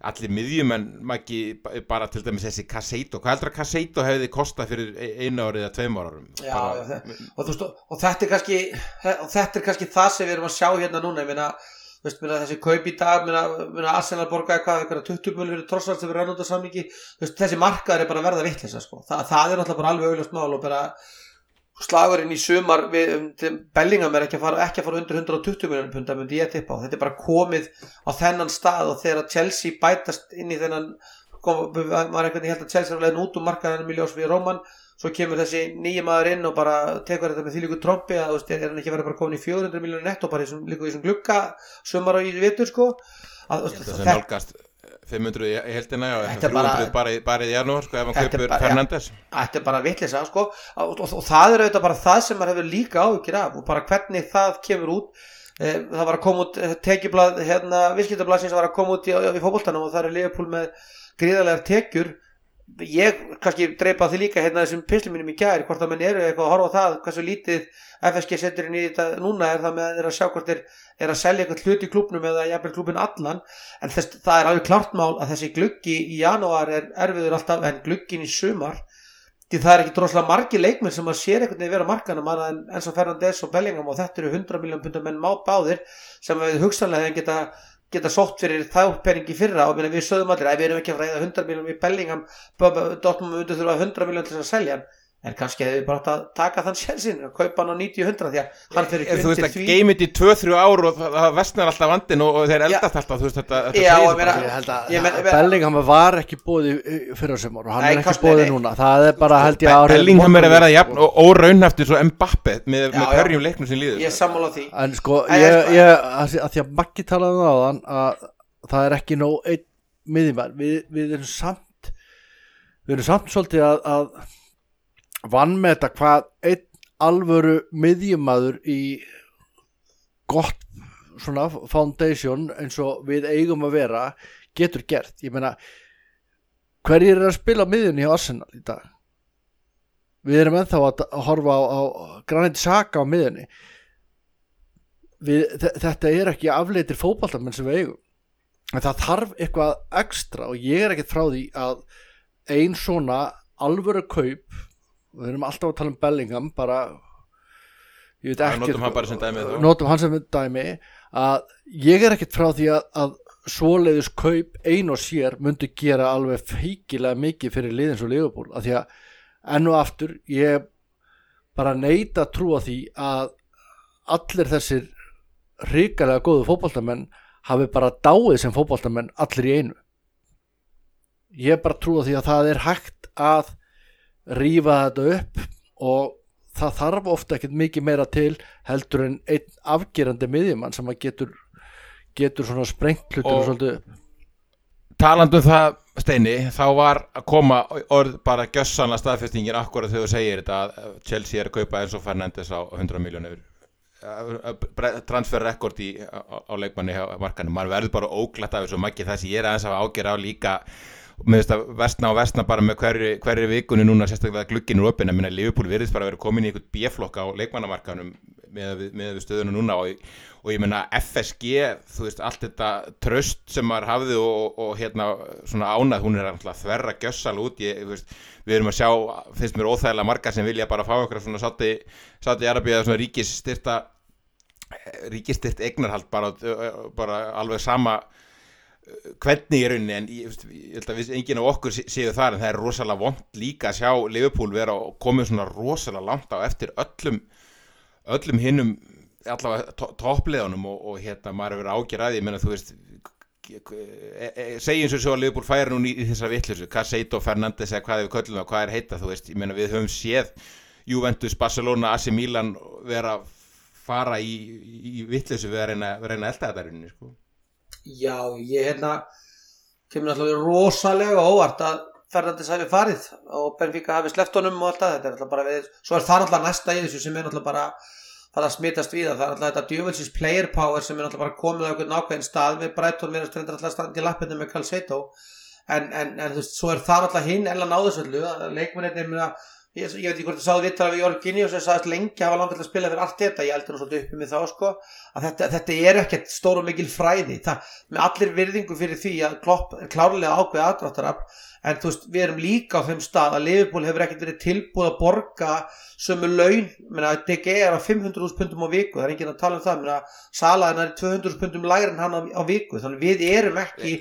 allir miðjum en maður bara til dæmis þessi Casseito, hvað heldur að Casseito hefði kostað fyrir e, einu árið eða tveim árum?
Já, bara, og, veist, og þetta er kannski og þetta er kannski það sem við erum að sjá hérna núna ég meina, veist, meina þessi kaup í dag Arsenal borgaði hvað, eitthvað 20 mjöl fyrir trossvart sem út á sammingi þessi markaður er bara að verða vittlisa sko. Þa, það er náttúrulega bara alveg auðvitað smál og bara slagurinn í sumar um, Bellingham er ekki að fara, ekki að fara undir 120 miljonum punda myndi ég tippa á, þetta er bara komið á þennan stað og þegar Chelsea bætast inn í þennan kom, einhvern veginn held að Chelsea var leiðin út og markaði henni miljós við Róman svo kemur þessi nýja maður inn og bara tekur þetta með því líku trombi að er hann ekki verið bara komin í 400 miljónu netto bara í, líku í þessum glukka sumar á í vitur sko.
Að, það er nálgast 500 í heldina og 300 bara, bara í janúar sko ef hann kaupur Fernandes.
Þetta er bara vittlisa sko. Og, og, og það er auðvitað bara það sem maður hefur líka áhugir af og bara hvernig það kemur út. Eh, það var að koma út eh, tekiblað hérna visskiptablað sem var að koma út í, í fókbóltanum og það er Leopold með gríðarlegar tekjur. Ég kannski dreipa því líka hérna þessum pislum í gæri hvort að menn eru eitthvað að horfa á það hversu lítið FSG setur inn í þetta núna er það með að sjá hvort þeir er að selja eitthvað hlut í klubnum eða jafnvel klubin allan en þess, það er alveg klart mál að þessi gluggi í janúar er erfiður alltaf en gluggin í sumar því það er ekki droslega margi leikmenn sem að sér eitthvað vera markanum en eins og Fernandes og Bellingham og þetta eru 100 miljón pundar menn má báðir sem við hugsanlega geta geta sótt fyrir þá peningi fyrra. Og við sögum allir að við erum ekki að ræða 100 miljónum í Bellingham Dortmund undir þurfa 100 miljónum til að selja hann en kannski hefur við bara átt að taka þann sjensin og kaupa hann á 90-100 því að hann fyrir
ekki undir því Þú veist að geymit í 2-3 ár og það vestnar alltaf vandin og þeir eldast alltaf þú veist þetta,
þetta Já, meira, ég held að, að Bellingham var ekki bóði fyrir sem ára og hann nei, er ekki bóði núna. Það er bara held ég
að Bellingham er að vera jafn og óraunhaftur svo Mbappe með hverjum leiknum sem líður.
Ég sammála því.
En sko, að því að Maggi talaði um á þann að það er ekki nóg einn miðjumar við erum samt við erum samt svolítið að vann með þetta hvað einn alvöru miðjumadur í gott svona foundation eins og við eigum að vera getur gert, ég meina hverjir er að spila miðjunni á Arsenal í dag? Við erum ennþá að horfa á, á Granit Xhaka á miðjunni. Við, þetta er ekki afleitir fókbaltamenn sem við eigum. En það þarf eitthvað ekstra og ég er ekkert frá því að einn svona alvöru kaup við erum alltaf að tala um Bellingham bara ekki
notum hann bara sem dæmi
notum hann sem dæmi að ég er ekkert frá því að, að svoleiðis kaup ein og sér myndi gera alveg feikilega mikið fyrir liðins og liðbúl að því að enn og aftur ég bara neita að trúa því að allir þessir ríkalega góðu fókbóltamenn hafi bara dáið sem fókbóltamenn allir í einu. Ég bara trúa því að það er hægt að rýfa þetta upp og það þarf ofta ekkert mikið meira til heldur en einn afgerandi miðjumann sem að getur getur svona sprengt hlutur og svolítið
talandum það Steini, þá var að koma orð bara gössanlega staðfestingin akkurat þegar þú segir þetta að Chelsea er að kaupa eins og Fernandes á 100 miljónur transferrekord á, á leikmanni markanum, maður verður bara óglætt af þessu og ekki það sem ég er aðeins að ágjör á líka með þess að vestna og vestna bara með hverju, hverju vikunni núna sérstaklega glukkinu opin að minna Liverpool virðist bara að vera komin í einhvern bjeflokk á leikmannamarkanum með, með stöðunum núna og, og ég menna FSG þú veist allt þetta tröst sem maður hafði og, og hérna svona ánað hún er alltaf þverra gjössal út. Ég, veist, við erum að sjá, finnst mér óþægilega margar sem vilja bara fá okkur svona sátti sátti Arabíða svona ríkistyrta ríkistyrt eignarhald bara, bara alveg sama hvernig í rauninni en ég, ég held að við enginn af okkur séu þar en það er rosalega vond líka að sjá Liverpool vera og komið svona rosalega langt á eftir öllum öllum hinnum allavega to toppleðunum og, og hérna maður er verið ágjörðið, ég menna þú veist e, e, segjum svo að Liverpool færi núni í, í þessa vittlursu, Caseito, Fernandes eða hvað við köllum það, hvað er heita þú veist, ég menna við höfum séð Juventus, Barcelona, AC Milan vera fara í, í vittlursu við að reyna, reyna elda þetta rauninni sko
Já, ég hérna kemur náttúrulega rosalega óvart að Fernandes hafi farið og Benfica hafi sleppt honum og allt það, þetta er náttúrulega bara við, svo er það náttúrulega næsta í þessu sem er náttúrulega bara það að smittast við það, það er náttúrulega þetta djúvelsins player power sem er náttúrulega bara komið á einhvern nákvæðin stað. Með Breitón verið að strenda alltaf standi í lappinu með Calceto en, en, en þú veist, svo er það náttúrulega hinn eða náðusöldu, leikmennir ég, ég veit ekki hvort það sáðu vittar af Jörginni og sem sagðist lengi hafa langið til að spila fyrir allt þetta, ég heldur nú svolítið uppi með þá sko að þetta, þetta er ekkert stór og mikil fræði. Það, með allir virðingu fyrir því að klopp er klárlega ákveð aðdráttarab en þú veist, við erum líka á þeim stað að Liverpool hefur ekkert verið tilbúið að borga sömu laun, menna DG er á 500.000 pundum á viku, það er enginn að tala um það. Menna Salaðin er 200.000 pundum lægir en hann á, á viku, þannig við erum ekki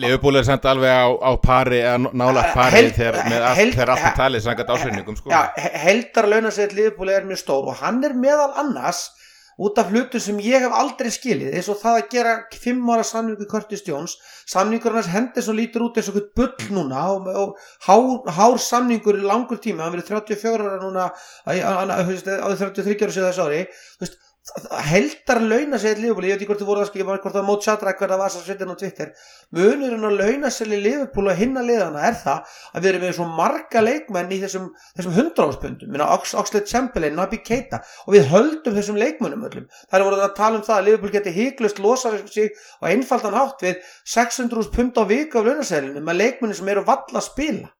Liverpool er samt alveg á, á pari, nála pari þegar, allt er talið sangat ásveitningum sko.
Já, heldar launasett liðbúli er mjög stór og hann er meðal annars út af hlutu sem ég hef aldrei skilið eins og það að gera fimm ára samningu Curtis Jones, samningur hans hendur sem lítur út eins og eitthvað bull núna og, og hár, hár samningur í langur tíma, hann verið 34 ára núna á 33 ára síðan þess ári, þú veist heldar launa sér í Liverpool ég veit ekki hvort þú voru að skilja hvort það mót Shadrack hverða var það sveitin á Twitter. Munurinn að launa sér í Liverpool og hinna liðana er það að við erum með svo marga leikmenn í þessum, þessum hundráðspöndum Oxlade Chamberlain, Naby Keita og við höldum þessum leikmennum öllum. Það er voruð að tala um það að Liverpool geti híklust losa sig og einfaldan hátt við 600 pund á vika af launaseglinu með leikmenni sem eru valla að spila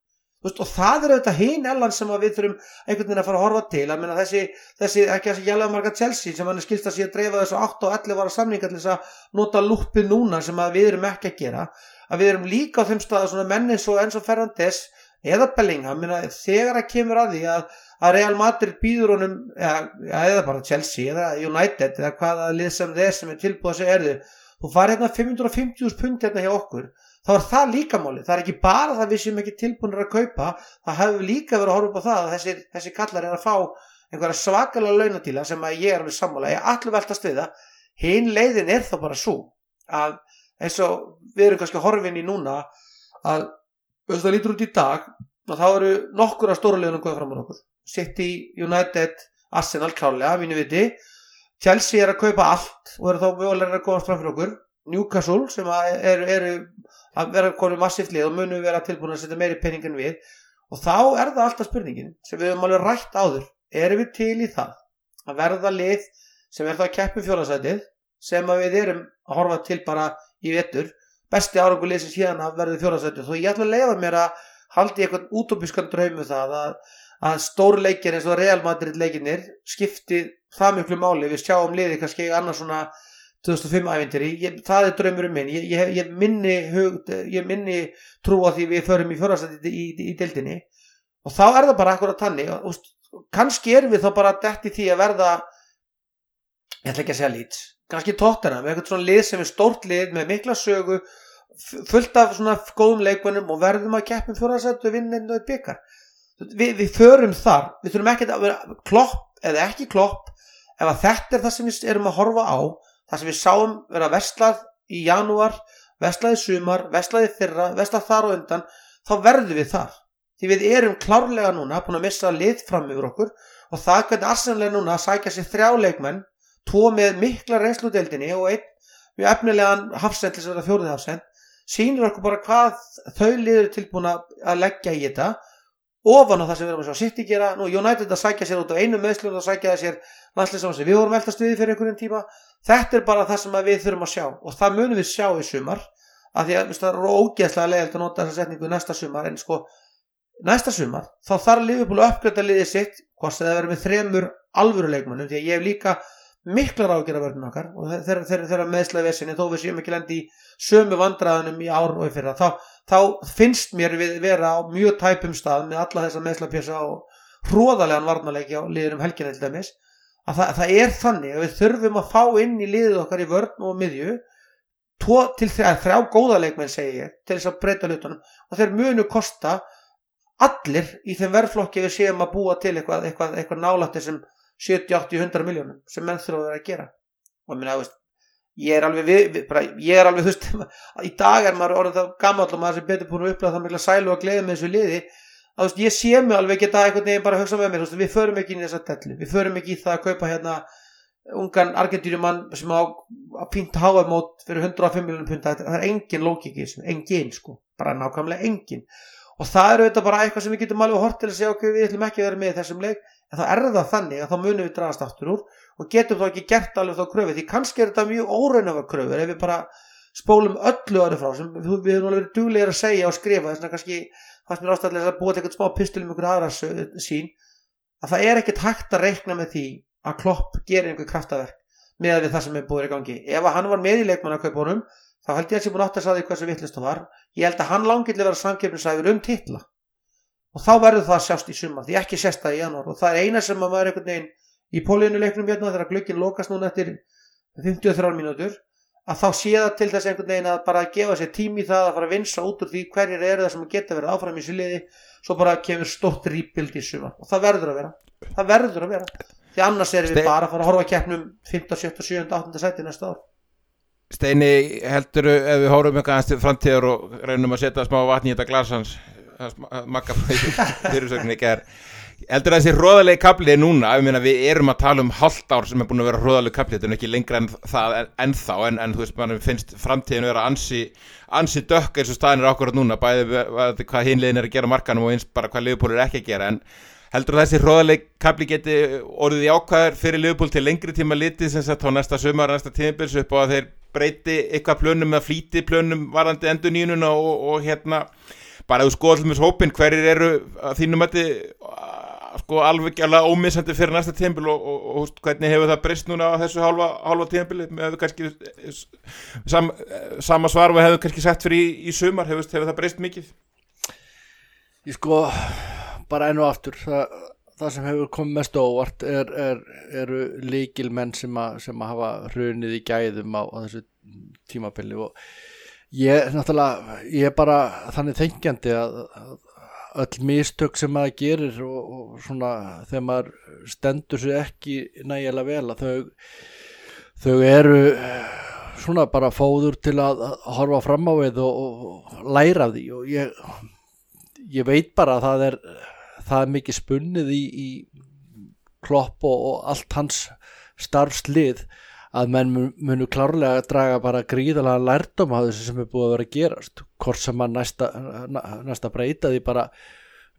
Veist, og það er auðvitað hinn ellan sem við þurfum einhvern veginn að fara að horfa til. Að minna, þessi, þessi, ekki þessi jælega marga Chelsea sem hann er skilst að sé að dreifa þessu 8 og 11 ára samninga til þess að nota lúpið núna sem við erum ekki að gera. Að við erum líka á þeim stað að menni svo eins og Ferrandes eða Bellingham. Minna, þegar það kemur að því að, að Real Madrid býður honum eða, eða bara Chelsea eða United eða hvaða lið sem þeir sem er tilbúið að segja erðu þú farið hérna 550.000 pund hérna hjá okkur þá er það líka máli, það er ekki bara það við sem ekki tilbúinir að kaupa það hefur líka verið að horfa upp á það að þessi, þessi kallar er að fá einhverja svakalega launadíla sem að ég er alveg sammála. Ég er allir veltast við það. Hinn leiðin er þá bara svo að eins og við erum kannski horfin í núna að það lítur út í dag og þá eru nokkur að stóra leiðunum góða fram á nokkur City, United, Arsenal klálega, mínu viti. Chelsea er að kaupa allt og eru þá mögulega að komast fram fyrir okkur. Newcastle sem eru er, að vera konið massíft lið og munum vera tilbúin að setja meiri peningin við. Og þá er það alltaf spurningin sem við höfum alveg rætt áður. Erum við til í það að verða lið sem er það að keppu fjólasætið sem við erum að horfa til bara í vettur besti árangulið sem síðan að verði fjólasætið. Og ég ætla að leiða mér að haldi eitthvað útópískan draumu um það að, að stórleikir eins og Real Madrid leikinir skipti það mjög máli. Við sjáum liði kannski annars svona 2005 ævintýri, það er draumurum minn. Ég, ég, ég, minni ég minni trú á því við förum í förastætti í, í, í deildinni. Og þá er það bara akkurat tanni og kannski erum við þá bara dætt í því að verða ég ætla ekki að segja lít kannski tóttana með eitthvað svona lið sem er stórt lið með mikla sögu fullt af svona góðum leikmennum og verðum að keppum förastættu og vinna einu byggar við, við förum þar við þurfum ekki að vera klopp eða ekki klopp ef að þetta er það sem við erum að horfa á þar sem við sáum vera vestlað í janúar, vestlað í sumar, vestlað í fyrra, vestlað þar og undan, þá verðum við þar. Því við erum klárlega núna búin að missa lið fram yfir okkur og það hvernig Arsenal núna að sækja sér þrjá leikmenn, tvo með mikla reynsludeldinni og einn mjög efnilegan hafsend til þess að fjórið hafsend, sínir okkur bara hvað þau liður tilbúin að leggja í þetta ofan á það sem við erum að sjá sitt í gera, nú United að sækja sér út á einu meðslun og sækja sér landsleiksámsi, við vorum eldast við fyrir einhverjum tíma þetta er bara það sem við þurfum að sjá og það munum við sjá í sumar af því að það er ógeðslega leiðilt að nota þessa setningu næsta sumar en sko næsta sumar þá þarf Liverpool að uppgöta liðið sitt hvort það verður með þremur alvöruleikmannum því að ég hef líka miklar ágjör að verðin okkar og þeirra meðslega vissinni þó við séum ekki lendi í sömu vandraðunum í ár og í fyrra þá, þá finnst mér við vera á mjög tæpum stað með alla þessa meðslega pjessa og hróðalegan varnarleiki á liðurum helginni til dæmis að það, það er þannig að við þurfum að fá inn í liðið okkar í vörn og miðju tó, til þrjá, þrjá góða leikmenn segi ég til þess að breyta lutunum og þeir munu kosta allir í þeim verðflokki við séum að búa til eitthvað, eitthvað, eitthvað nálætti sem 70, 80, 100 miljónum sem menn þurfa að gera. Og minna, veist, ég er alveg við, við, bara, ég er alveg þú veist [laughs] í dag er maður orðin það gammal og maður sem betur búin að upplæða það mikla sælu og gleði með þessu liði að veist, ég sé mig alveg geta einhvern veginn bara að hugsa með mér veist, við förum ekki í þessa tellu. Við förum ekki í það að kaupa hérna ungan argentýrumann sem á að pínta háamót fyrir 105 miljónum punta það er engin lókiki, engin sko. Bara nákvæmlega engin. Og það eru þetta bara eitthvað sem við getum alveg hort til að segja okkur við ætlum ekki að vera með þessum leik. En þá er það þannig að þá munum við dragast aftur úr og getum þá ekki gert alveg þá kröfi því kannski er þetta mjög óraunöfa kröfur ef við bara spólum öllu aðri frá sem við, höfum alveg verið duglegir að segja og skrifa. Þess fannst mér ástæðilega að búa til eitthvað smá pistil um einhverja aðra sín að það er ekkert hægt að reikna með því að klopp gerir einhver kraftaverk með við það sem er búið í gangi. Ef hann var með í leikmann að kaupa honum þá held ég að sé búin átt að saði hvað sem vittlist það var. Ég held að hann langilega verið samkjöfnisæfur um titla. Og þá verður það sjást í summa því ekki sérst það í janúar. Og það er eina sem að maður einhvern veginn í pólíunu leiknum hérna þegar glöggin lokast núna eftir 53 mínútur að þá sé það til þess einhvern veginn að bara gefa sér tími í það að fara að vinsa út úr því hverjir eru það sem geta verið áfram í siliði svo bara kemur stótt rýpild í suma og það verður að vera. Það verður að vera. Því annars erum við bara að fara að horfa að keppnum 15, 17, 17, 18 seti næsta ár.
Steini, heldur ef við hórum eitthvað aðeins framtíðar og reynum að setja smá vatni í þetta glasans makka fyrirsögninni [laughs] ekki heldur að þessi hróðalegi kaplið núna meina, við erum að tala um halvt ár sem er búin að vera hróðalegi kaplið, þetta er ekki lengra en það ennþá, en, en þú veist, mann finnst framtíðinu vera ansi, ansi dökk eins og staðin er okkur núna, bæði hvað hinlegin er að gera markanum og eins bara hvað liðpólur er ekki að gera, en heldur að þessi hróðalegi kapli geti orðið í ákvæðar fyrir liðpól til lengri tíma litið sem sagt á næsta sömur, næsta tímabils upp og að þeir breyti eitthvað plönum eða flíti plönum varandi endur nýjununa og, og hérna bara þú skoðum með hópin hverjir eru þínum að sko alveg ómissandi fyrir næsta tímbil og, og, og, hvernig hefur það breyst núna á þessu halva, halva kannski sam, sama svar við hefum kannski sett fyrir í, í sumar. Hefur, hefur það breyst mikið?
Ég sko bara og aftur það, það sem hefur komið mest óvart er, er, eru líkil menn sem, sem að hafa hrunið í gæðum á, á þessu tímabili og ég náttúrulega ég er bara þannig þengjandi að, að öll mistök sem maður gerir og, og svona þegar maður stendur sér ekki nægilega vel að þau, þau eru svona bara fóður til að, horfa fram á við og, og læra því. Og ég, ég veit bara að það er, það er mikið spunnið í, í klopp og, og allt hans starfslið að menn munu klárlega að draga bara gríðalega lærdom á þessu sem er búið að vera að gerast. Hvort sem að næsta, næsta breyta því bara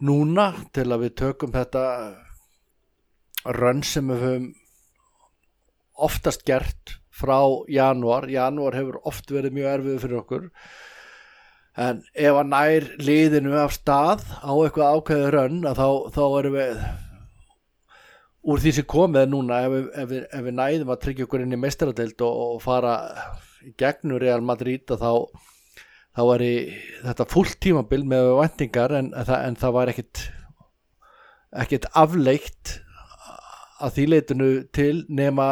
núna til að við tökum þetta rönn sem við höfum oftast gert frá janúar, janúar hefur oft verið mjög erfið fyrir okkur. En ef að nær liðinu af stað á eitthvað ákveði rönn þá, þá erum við úr því sem komið núna ef ef við, ef við næðum að tryggja okkur inn í meistaradeild og, og fara í gegnur Real Madrid þá, þá er í, þetta fullt tímabil með vendingar en, en það var ekkit ekkit afleikt að því leitinu til nema,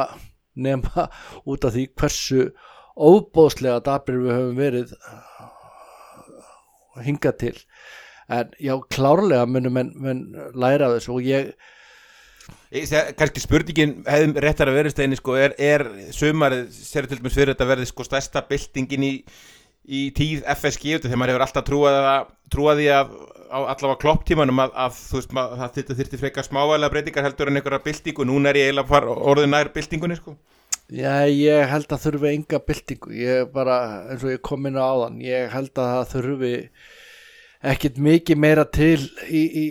nema út af því hversu óbóðslega dabrir við höfum verið hingað til. En já klárlega munum menn læra þessu og ég
kannski spurningin hefðum réttar að verðist einni sko, er, er sömarið, sér til dæmis fyrir þetta verði sko stærsta byltingin í, í tíð FSG þegar maður hefur alltaf trúað, í að á allavega klopptímanum að, að þú veist maður það þurfti þurfti frekar smávægilega breytingar heldur en einhverja byltingu, núna er ég eiginlega orðin nær byltingunni sko.
Já, ég held að þurfi enga byltingu, ég bara eins og ég kom inn á áðan, ég held að það þurfi ekkit mikið meira til í, í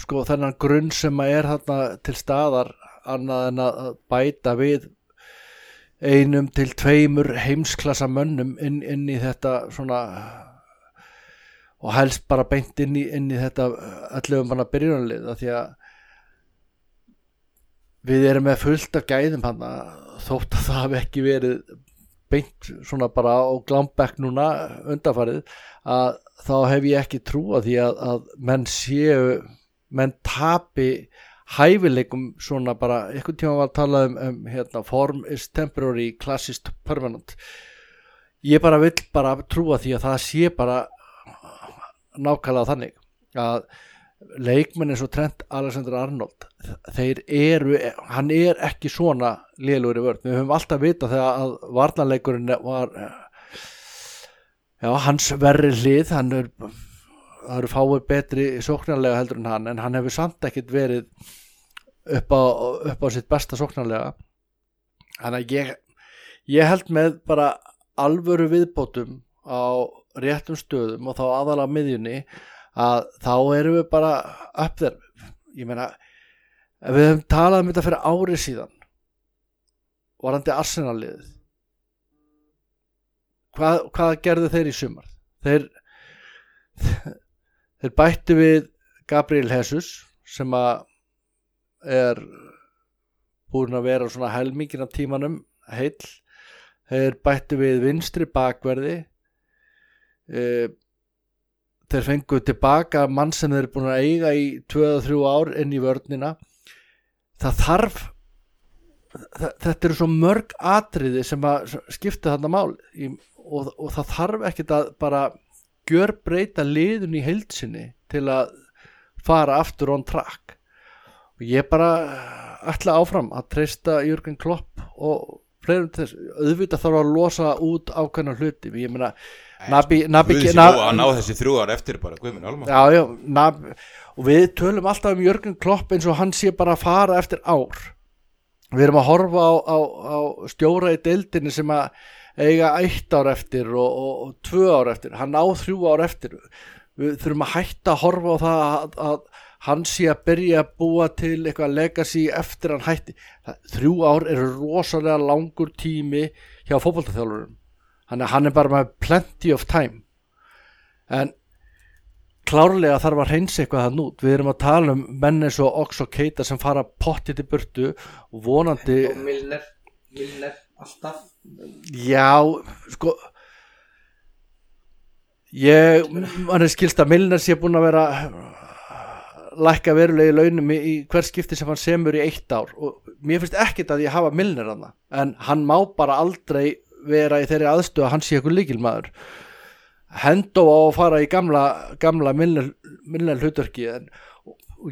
sko þennan grunn sem að er þarna til staðar annað en að bæta við einum til tveimur heimsklassa mönnum inn, inn í þetta svona og helst bara beint inn í, inn í þetta öllum bara byrjunalið því að við erum með fullt af gæðum hann þótt að það hef ekki verið beint svona bara á glambekk núna undarfarið að þá hef ég ekki trú að því að, að menn séu menn tapi hæfileikum svona bara, einhvern tíma var að tala um, um hérna, form is temporary, class is permanent. Ég bara vill bara trúa því að það sé bara nákvæmlega þannig að leikmenn eins og Trent Alexander Arnold þeir eru, hann er ekki svona liðlur í vörð, við höfum alltaf vita þegar að varnarleikurinn var já, hans verri hlið, hann er það eru fáið betri sóknarlega heldur en hann en hann hefur samt ekkit verið upp á, upp á sitt besta sóknarlega. Þannig að ég, ég held með bara alvöru viðbótum á réttum stöðum og þá aðalega miðjunni að þá erum við bara upp þér ég meina við hefum talað um þetta fyrir árið síðan varandi arsenalið hvað, hvað gerðu þeir í sumar? Þeir þeir bættu við Gabriel Jesus sem að er búin að vera svona helmingina tímanum heil þeir bættu við vinstri bakverði. E, þeir fengu tilbaka mann sem þeir er búin að eiga í 2-3 ár inn í vörnina. Það þarf þetta eru svo mörg atriði sem að skipta þarna mál og, og það þarf ekkit að bara gjör breyta liðun í heilsinni til að fara aftur on track. Og ég bara ætla áfram að treysta Jörgen Klopp og fleirum til þess. Auðvitað þarf að losa út ákveðna hluti. Ég meina Nabi, Nabi,
Guð sé
Nabi,
nú að ná þessi þrjú ár eftir bara Guðminn Alma
já, já, Nabi, og við tölum alltaf um Jörgen Klopp eins og hann sé bara að fara eftir ár. Við erum að horfa á, á, á stjóra í deildinni sem að eiga eitt ár eftir og, og, og tvö ár eftir, hann á þrjú ár eftir. Við þurfum að hætta að horfa á það að, að hann sé að byrja að búa til eitthvað legacy eftir hann hætti. Þrjú ár eru rosalega langur tími hjá fótballtafþjálfurum hann er, bara með plenty of time. En klárlega þarf að reynsa eitthvað það nút við erum að tala um menn eins og Ox og Keita sem fara pottið til burtu og vonandi
og Milner, Milner, alltaf
Já, sko ég mann er skilst að Milner sé búin að vera lækka verulegi launum í, hver skipti sem hann semur í eitt ár. Og mér finnst ekkit að ég hafa Milner hann en hann má bara aldrei vera í þeirri aðstöð að hann sé eitthvað líkilmaður Hendo á að fara í gamla, gamla Milner, Milner hlutverki en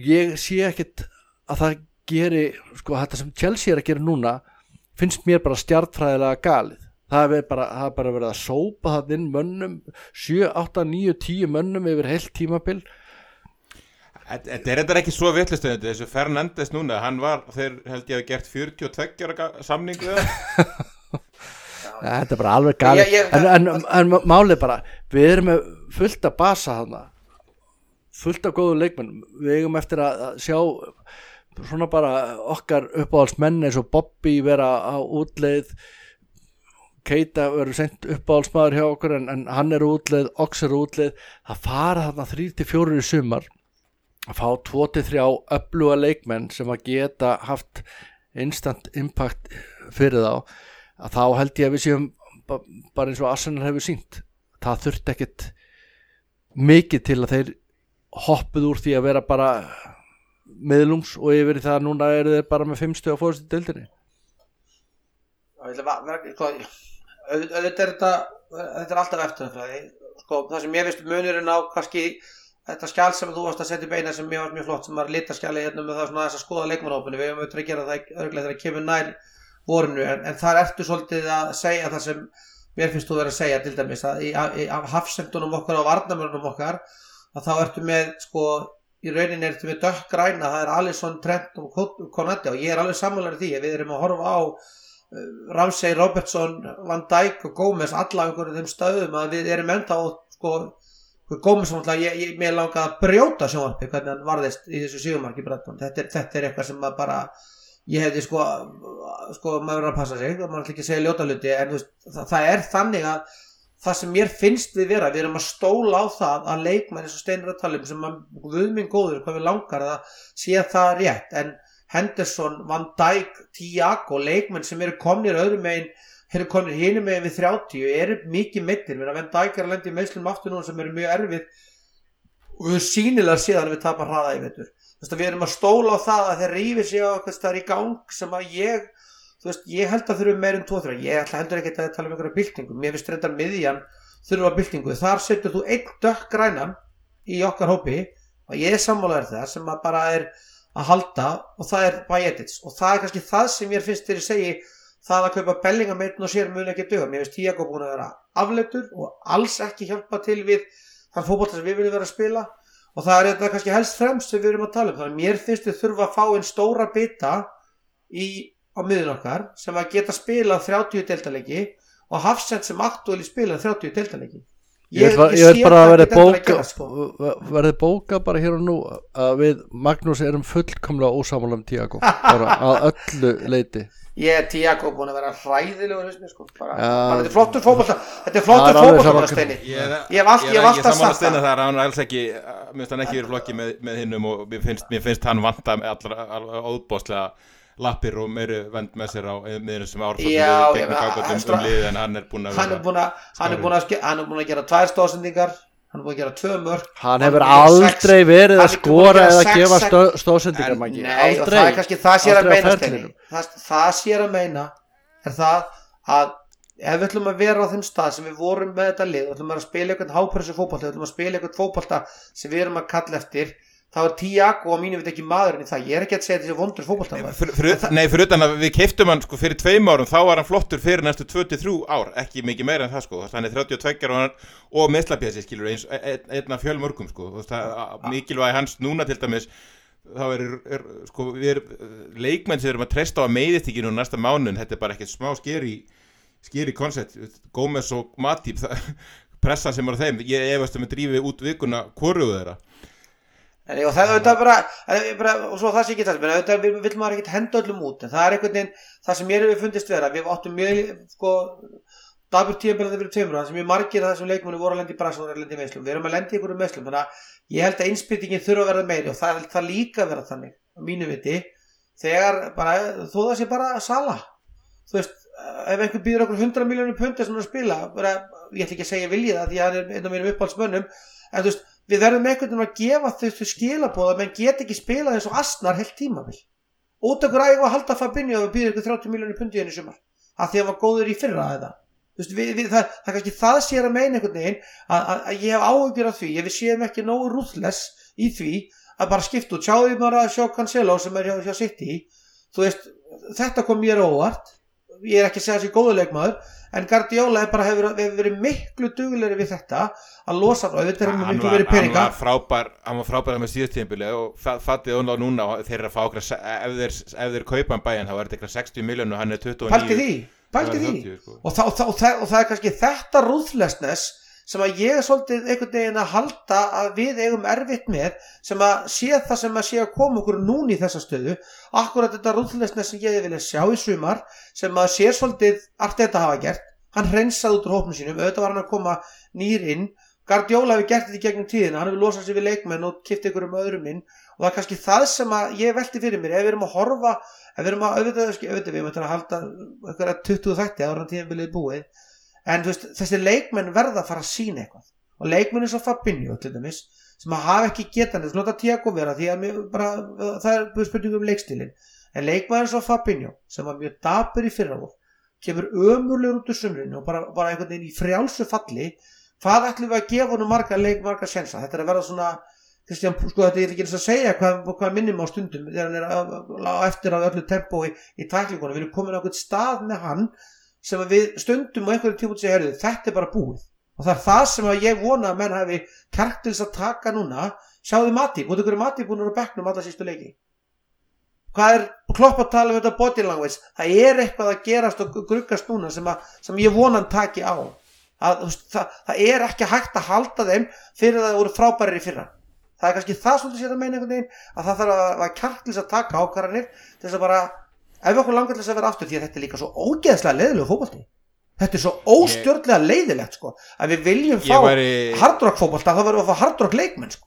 ég sé ekkit að það geri sko þetta sem Chelsea er að gera núna finnst mér bara stjartfræðilega galið. Það er bara, það er bara verið að sópa það inn mönnum 7, 8, 9, 10 mönnum yfir heilt tímabil.
Þetta er þetta ekki svo vitlistönd þessu Fernandes núna, hann var þeir held ég að gert 42 ára ga- samning við [laughs]
ja, þetta er bara alveg galið.
Ég- ég-
en, en, en málið bara við erum með fullt að basa þarna. Fullt af góðu leikmenn við eigum eftir að, að sjá svona bara okkar uppáhaldsmenn eins og Bobby vera á útleið Keita verður sendt uppáhaldsmaður hjá okkur en, en hann er útleið, Ox er útleið. Það fara þarna 3-4 í sumar að fá 2-3 öfluga leikmenn sem að geta haft instant impact fyrir þá. Að þá held ég að við séum ba- bara eins og Arsenal hefur sínt það þurft ekkit mikið til að þeir hoppuð úr því að vera bara miðlums og yfir í það að núna eru þeir bara með 5 stöð á fórstu dildinni
Það ætla að vera- sko, auðvitað er þetta þetta er alltaf eftirnafræði sko, það sem ég veist munurinn á kannski þetta skjál sem þú varst að setja upp eina sem mér var mjög flott sem var litaskjali hérna með það svona þess að skoða leikmannhópinu við höfum auðvitað að gera það örglega þegar það kemur nær vorinu en, en þar ertu svolítið að segja það sem mér finnst þú verið að segja til dæmis að í, í, af hafsendunum okkar og varnamörnum okkar að þá ertu með sko í rauninni ertu með dökkgræna það er Alisson, Trent og Konetti og ég er alveg sammálarið því við erum að horfa á uh, Ramsey, Robertson, Van Dijk og Gómez alla á einhverjum þeim stöðum að við erum ennþá sko Gómez var náttúrulega, ég, ég, mér langaði að brjóta sjónvarpi hvernig hann varðist í þessu sígumarki þetta, er- þetta er eitthvað sem að bara ég hefði sko sko maður verður að passa sig, maður ætla ekki að segja ljóta hluti en það, það er þannig að það sem mér finnst við vera, við erum að stóla á það að leikmenn eins og Steinur að tala um sem við minn góður, hvað við langar að sé það rétt, en Henderson, Van Dijk, Tiago leikmenn sem eru komnir öðrum megin eru komnir hinum megin við 30 eru mikið mittir, Van Dijk er að lendi í meðslum aftur núna sem eru mjög erfið og við sínilega séðan við tapar hraða í að við erum að stóla á það að þeir rífi sig á eitthvað staðar í gang sem að ég þú veist, ég held að þurfum meir en 2-3 ég ætla heldur ekki að tala um einhverja byltingu. Mér finnst reyndar miðjan þurfa byltingu. Þar setur þú einn dökk grænan í okkar hópi og ég er sammálaður það sem að bara er að halda og það er Bajetits og það er kannski það sem mér finnst þegar ég segi það að kaupa bellingameitin og sér muni ekki döga mér finnst Tiago búin að vera afleitur og alls ekki hjálpa til við þann fótbolta sem við viljum vera að spila. Og það er þetta kannski helst fremst sem við erum að tala um. Þannig að mér finnst við þurfa að fá einn stóra bita í, á miðun okkar sem að geta spilað 30 deltaleiki og Hafsend sem aktuáli spilað 30 deltaleiki
Ég vil ég vil bara að verði bóka
sko.
verði bóka bara hér og nú að við Magnús erum fullkomlega ósámála um Tiago bara að [laughs] öllu leiti
Ég er Tiago búin að vera hræðilegur sko. bara,
Já.
bara, þetta er flottur fótbolta þetta er
Það
flottur
er
Steini
Ég
Ég hef allt- ég hef alltaf sagt það.
þar að hann er alls ekki mér finnst hann ekki verið flokki með, með hinnum og mér finnst, mér finnst hann vanta allra alveg óbóðslega lappir og meiri vend með sér á miður sem árfólk
Já,
við gegnum gáðum um, lið en hann er búin að
hann er búin að er að, er að gera tvær stóðsendingar hann er búin að gera tvö mörg
hann hefur
að
aldrei
sex-
verið að skora eða
sex-
gefa stóðsendingar
Nei, og það er kannski það sér að meina það, sér að meina er það að ef við ætlum að vera á þeim stað sem við vorum með þetta lið, við ætlum að spila einhvern hápressu fótbolta, við ætlum að spila einhvern fótbolta sem við erum að kalla eftir þá er Tiago og mínu veit ekki maðurinn í það. Ég er ekki að segja þessi vondur fókbaltamaður
Nei, fyrir utan að við keiftum hann sko, fyrir tveim árum, þá var hann flottur fyrir næstu 23 ár, ekki mikið meira en það sko. Þannig 32 ára og meðslapjæsi skilur eins, einn af fjölmörgum sko. Mikilvægi hans núna til dæmis þá er, er sko við erum leikmenn sem erum að treysta á nú næsta mánun, þetta er bara ekkert smá skeri skeri koncept, Gómez og Matip [laughs] pressa sem eru þeim, ég efast um að drífi út vikuna hvoruðu þeirra
En, og það er bara, bara og svo það sé ekki það auðvitað vil, maður ekki henda öllum út en það er einhvern veginn, það sem ég hefur fundist vera við áttum mjög, sko dabur tíumbelandi fyrir tveimur, það sem ég margir það sem leikmunni voru að lendi í brans og að lendi í meðslum við erum að lendi í einhverju meðslum, þannig að ég held að innspytingin þurfa að verða meiri og það, það líka að vera þannig, á mínu viti þegar bara, þó það sé bara sala, þú veist ef einhver býður okkur 100 miljónum pundir sem er að spila, bara, ég ætla af við verðum einhvern veginn að gefa þessu skilabóða menn get ekki spila og asnar heilt tímavill út okkur ægum að halda Fabinho og býður ykkur 30 miljónir pundi henni sumar? Að því að var góður í fyrra eða? Veist, við, við, það, það kannski það sér að meina einhvern veginn að, að, að ég hef áhugjur af því. Ef við séum ekki nógu rúðles í því að bara skipta sjáðu við bara að sjá Cancelo sem er hjá, hjá þú veist, þetta kom mér óvart ég er ekki að segja þessi góðuleikmaður en Guardiola bara hefur, hefur verið miklu dugleiri við þetta að losa frá þetta
hann, hann, var, hann var frábær hann var frábær með síðustíðinbili og fattið á núna þeir eru að fá okkur ef þeir, þeir kaupa hann bæjan þá er þetta eitthvað 60 miljónu og hann er 29
Pælti því, pælti því. 50, sko. og, það, og, það, og, það, og það er kannski þetta rúðlesnes sem að ég er svolítið einhvern veginn að halda að við eigum erfitt með sem að sé það sem að sé að koma okkur núni í þessa stöðu akkurat þetta rúðlesnes sem ég vilja sjá í sumar sem að sé svolítið allt þetta hafa gert. Hann hreinsaði út úr hópnu sínum auðvitað var hann að koma nýr inn. Guardiola hefur gert þetta í gegnum tíðina hann hefur losað sér við leikmenn og kipt ykkur um öðrum inn. Og það er kannski það sem að ég velti fyrir mér ef við erum að horfa ef við erum að auðvitað, auðvitað við erum að halda 20 þætti ára tíðan viljið búið en veist, þessi leikmenn verða að fara að sína eitthvað. Og leikmenn er svo Fabinho til dæmis sem að hafa ekki getan þess nota Tiago vera því að bara, það er spurningum um leikstílin en leikmenn er svo Fabinho sem var mjög dabur í fyrravóð kemur ömurlegur út úr sumrinu og bara, bara einhvern veginn í frjálsu falli. Hvað ætlum við að gefa honum marga leik marga sensa, þetta er að vera svona Kristján, sko þetta er ekki eins að segja hvað, hvað minnum á stundum þegar hann er á, á eftir á öllu tempói í, í tæklingunum, við erum komin á einhvern stað með hann sem við stundum á einhverju tímut sem herðu, þetta er bara búið. Og það er það sem ég vona að menn hafi kært til þess að taka núna. Sjáðu Mati, búið ykkur Mati búin að bekna um alla sístu leiki? Hvað er klopp að tala um þetta body language? Það er eitthvað að gerast og gruggast núna sem, að, sem ég vonan taki á. Að, það, það er ekki hægt að halda þeim fyrir að það voru frábærir í fyrra. Það er kannski það svolítið sér að meina einhvern veginn að það þarf að, að kært til þess að taka ákvarðanir til þess að bara ef okkur langar til þess að vera aftur því að þetta er líka svo ógeðslega leiðilegu fókbalti þetta er svo óstjórnlega leiðilegt sko að við viljum fá væri... hardrock fókbalta þá verðum við að fá hardrock leikmenn sko.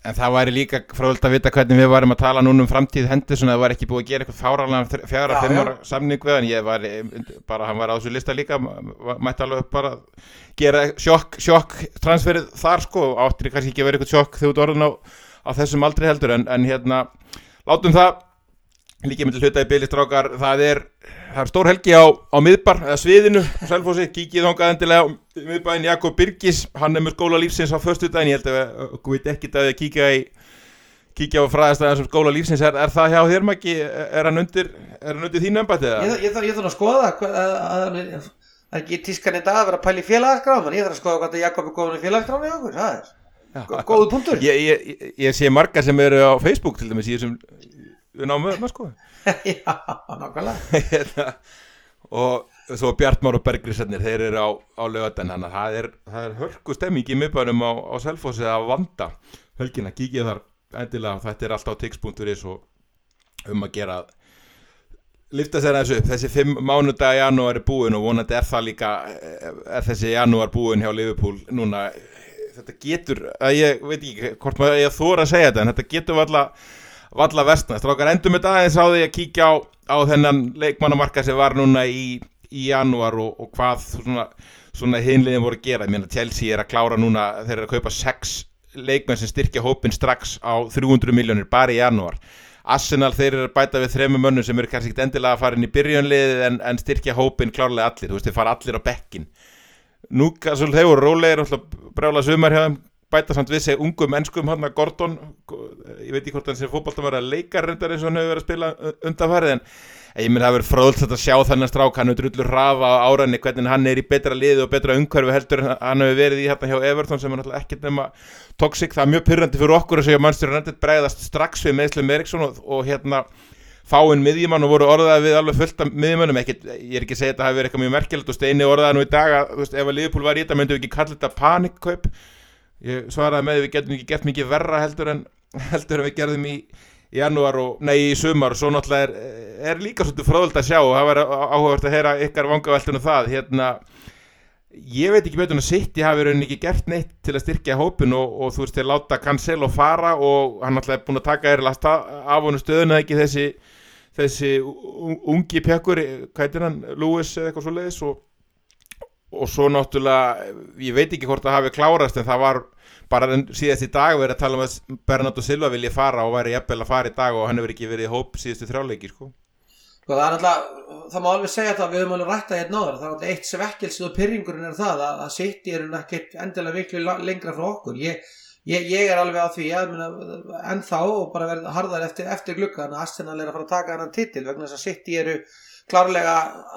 En það væri líka fráðult að vita hvernig við varum að tala núna um framtíð Henderson að það var ekki búið að gera eitthvað fáralega fjara, fimm ára samning við hann. Ég var bara, hann var á þessu lista líka mætti alveg bara gera sjokk, sjokk transferið þar sko áttir kannski ekki vera eitthvað sjokk þú orðin á, á þessum aldrei heldur en, en hérna, látum það líka myndi hluta í bylistrákar það er, það er stór helgi á, á miðbar eða sviðinu, Sælfósi, kíkið þongað endilega á miðbæðin Jakob Birgis. Hann er með skóla lífsins á förstu dagin ég held að við veit ekki að þið kíkja í kíkja á fræðastæðan sem skóla lífsins er, er það hjá þér mæki, er hann undir undir þínu ennbætti?
Ég, ég, ég þarf að skoða það er ekki tískan í dag að vera að pæli félagsgráð ég þarf að skoða hvað Jakob er góðin í félagsgráð það er góðu punktur.
Ég, ég sé margar sem eru á Facebook til dæmis í þessum við náum við það sko. [laughs]
Já, nákvæmlega. [laughs]
Hérna, og svo Bjartmár og Bergrisarnir þeir eru á, á lögatan þannig að það er, er hörku stemming í miðbænum á, á Selfossi að vanda. Hölgina, kíkja þar endilega þetta er alltaf tix.is og um að gera lifta sér þessu upp, þessi fimm mánudag janúar er búin og vonandi er það líka er þessi janúar búin hjá Liverpool núna, þetta getur að ég veit ekki hvort maður ég þóra að segja þetta en þetta getur alltaf valla vestnast. Rákar endur með dagins á því að kíkja á, á þennan leikmannamarka sem var núna í, í janúar og, og hvað svona, svona hinliðin voru að gera. Ég meina Chelsea er að klára núna, þeir eru að kaupa sex leikmenn sem styrkja hópin strax á 300 miljónir bara í janúar. Arsenal þeir eru að bæta við þremu mönnum sem eru kannski ekkert endilega að fara inn í byrjunliðið en, en styrkja hópin klárlega allir. Þú veist þeir fara allir á bekkin. Svo þeir voru rólegir brjála sumar hjá þeim bæta samt við sig ungum ennskum hann að Gordon ég veit ekki hvort hann sé fótbolta að vera leikarrendar eins og hann hefur verið að spila undanfarið en ég myndi að það verið fróðsett að sjá þennan strák hann er drullur rafa á áræðinni hvernig hann er í betra liði og betra umhverfi heldur hann hefur verið í hérna hjá Everton sem er náttúrulega ekkert nema toxic, það er mjög pyrrandi fyrir okkur að segja mannstur United bregðast strax við meðslum Eriksson og, og hérna fáinn miðjumann og voru orðað við alveg fullt af miðjumannum, ég er ekki að segja að þetta hafi verið eitthvað mjög merkilegt og steini orðað nú í dag að veist, ef að Liverpool var í þetta myndum við ekki kalla þetta panikkaup ég svaraði með við getum ekki gert mikið verra heldur en, heldur en við gerðum í janúar og, nei í sumar. Og svo náttúrulega er, er líka svolítið fróðult að sjá og það var áhugavert að heyra ykkar vangaveltunum það. Hérna ég veit ekki betur en að City hafi verið ekki gert neitt til að styrkja hópin og, og þú veist þeir láta Cancelo fara og hann náttúrulega er búin að taka er lasta af honu stöðuna ekki þessi þessi ungi pekkur hvað heitir hann, Lewis eða eitthvað svo leiðis og, og svo náttúrulega ég veit ekki hvort það hafi klárast en það var bara síðast í dag verið að tala um að Bernardo Silva vilja fara og væri jafnvel að fara í dag og hann hefur ekki verið í hóp síðustu þrjáleiki sko.
Sko það er alltaf, það má alveg segja þetta við höfum alveg rætta hérna áður, það er alltaf eitt svekkilsið og pyrringurinn er það að, að sitt er ekkert endilega miklu lengra frá okkur ég, ég, ég er alveg á því að ennþá og bara verða harðar eftir, eftir glukkan að Arsenal er að fara að taka hann titil vegna þess að sitt eru klárlega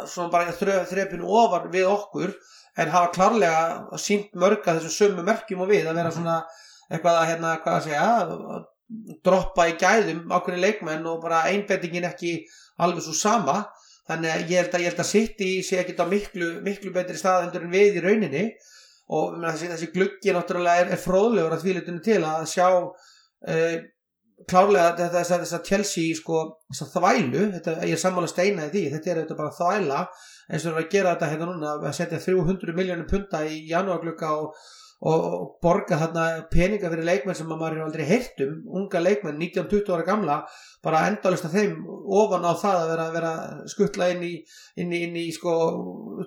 svona bara þrepinu ofar við okkur en hafa klárlega sínt mörga þessum sömu merkjum og við að vera svona eitthvað að hérna, hvað að segja droppa í gæðum ákveðin leikmenn og bara einbendingin ekki alveg svo sama. Þannig að ég held að, ég held að City sé ekki á miklu, miklu betri stað endur en við í rauninni. Og þessi, þessi gluggi náttúrulega er, er fróðlegur að því litinu til að sjá uh, klárlega þess að Chelsea sko, þess að þvælu, þetta, ég er sammála steina í því, þetta er þetta bara þvæla eins og það er að gera þetta hérna núna að setja 300 miljónum punta í janúarglugga og og borga þarna peninga fyrir leikmenn sem maður er aldrei heilt um unga leikmenn, 19-20 ára gamla bara endalist að þeim ofan á það að vera, vera skuttla inn í inn í, inn í sko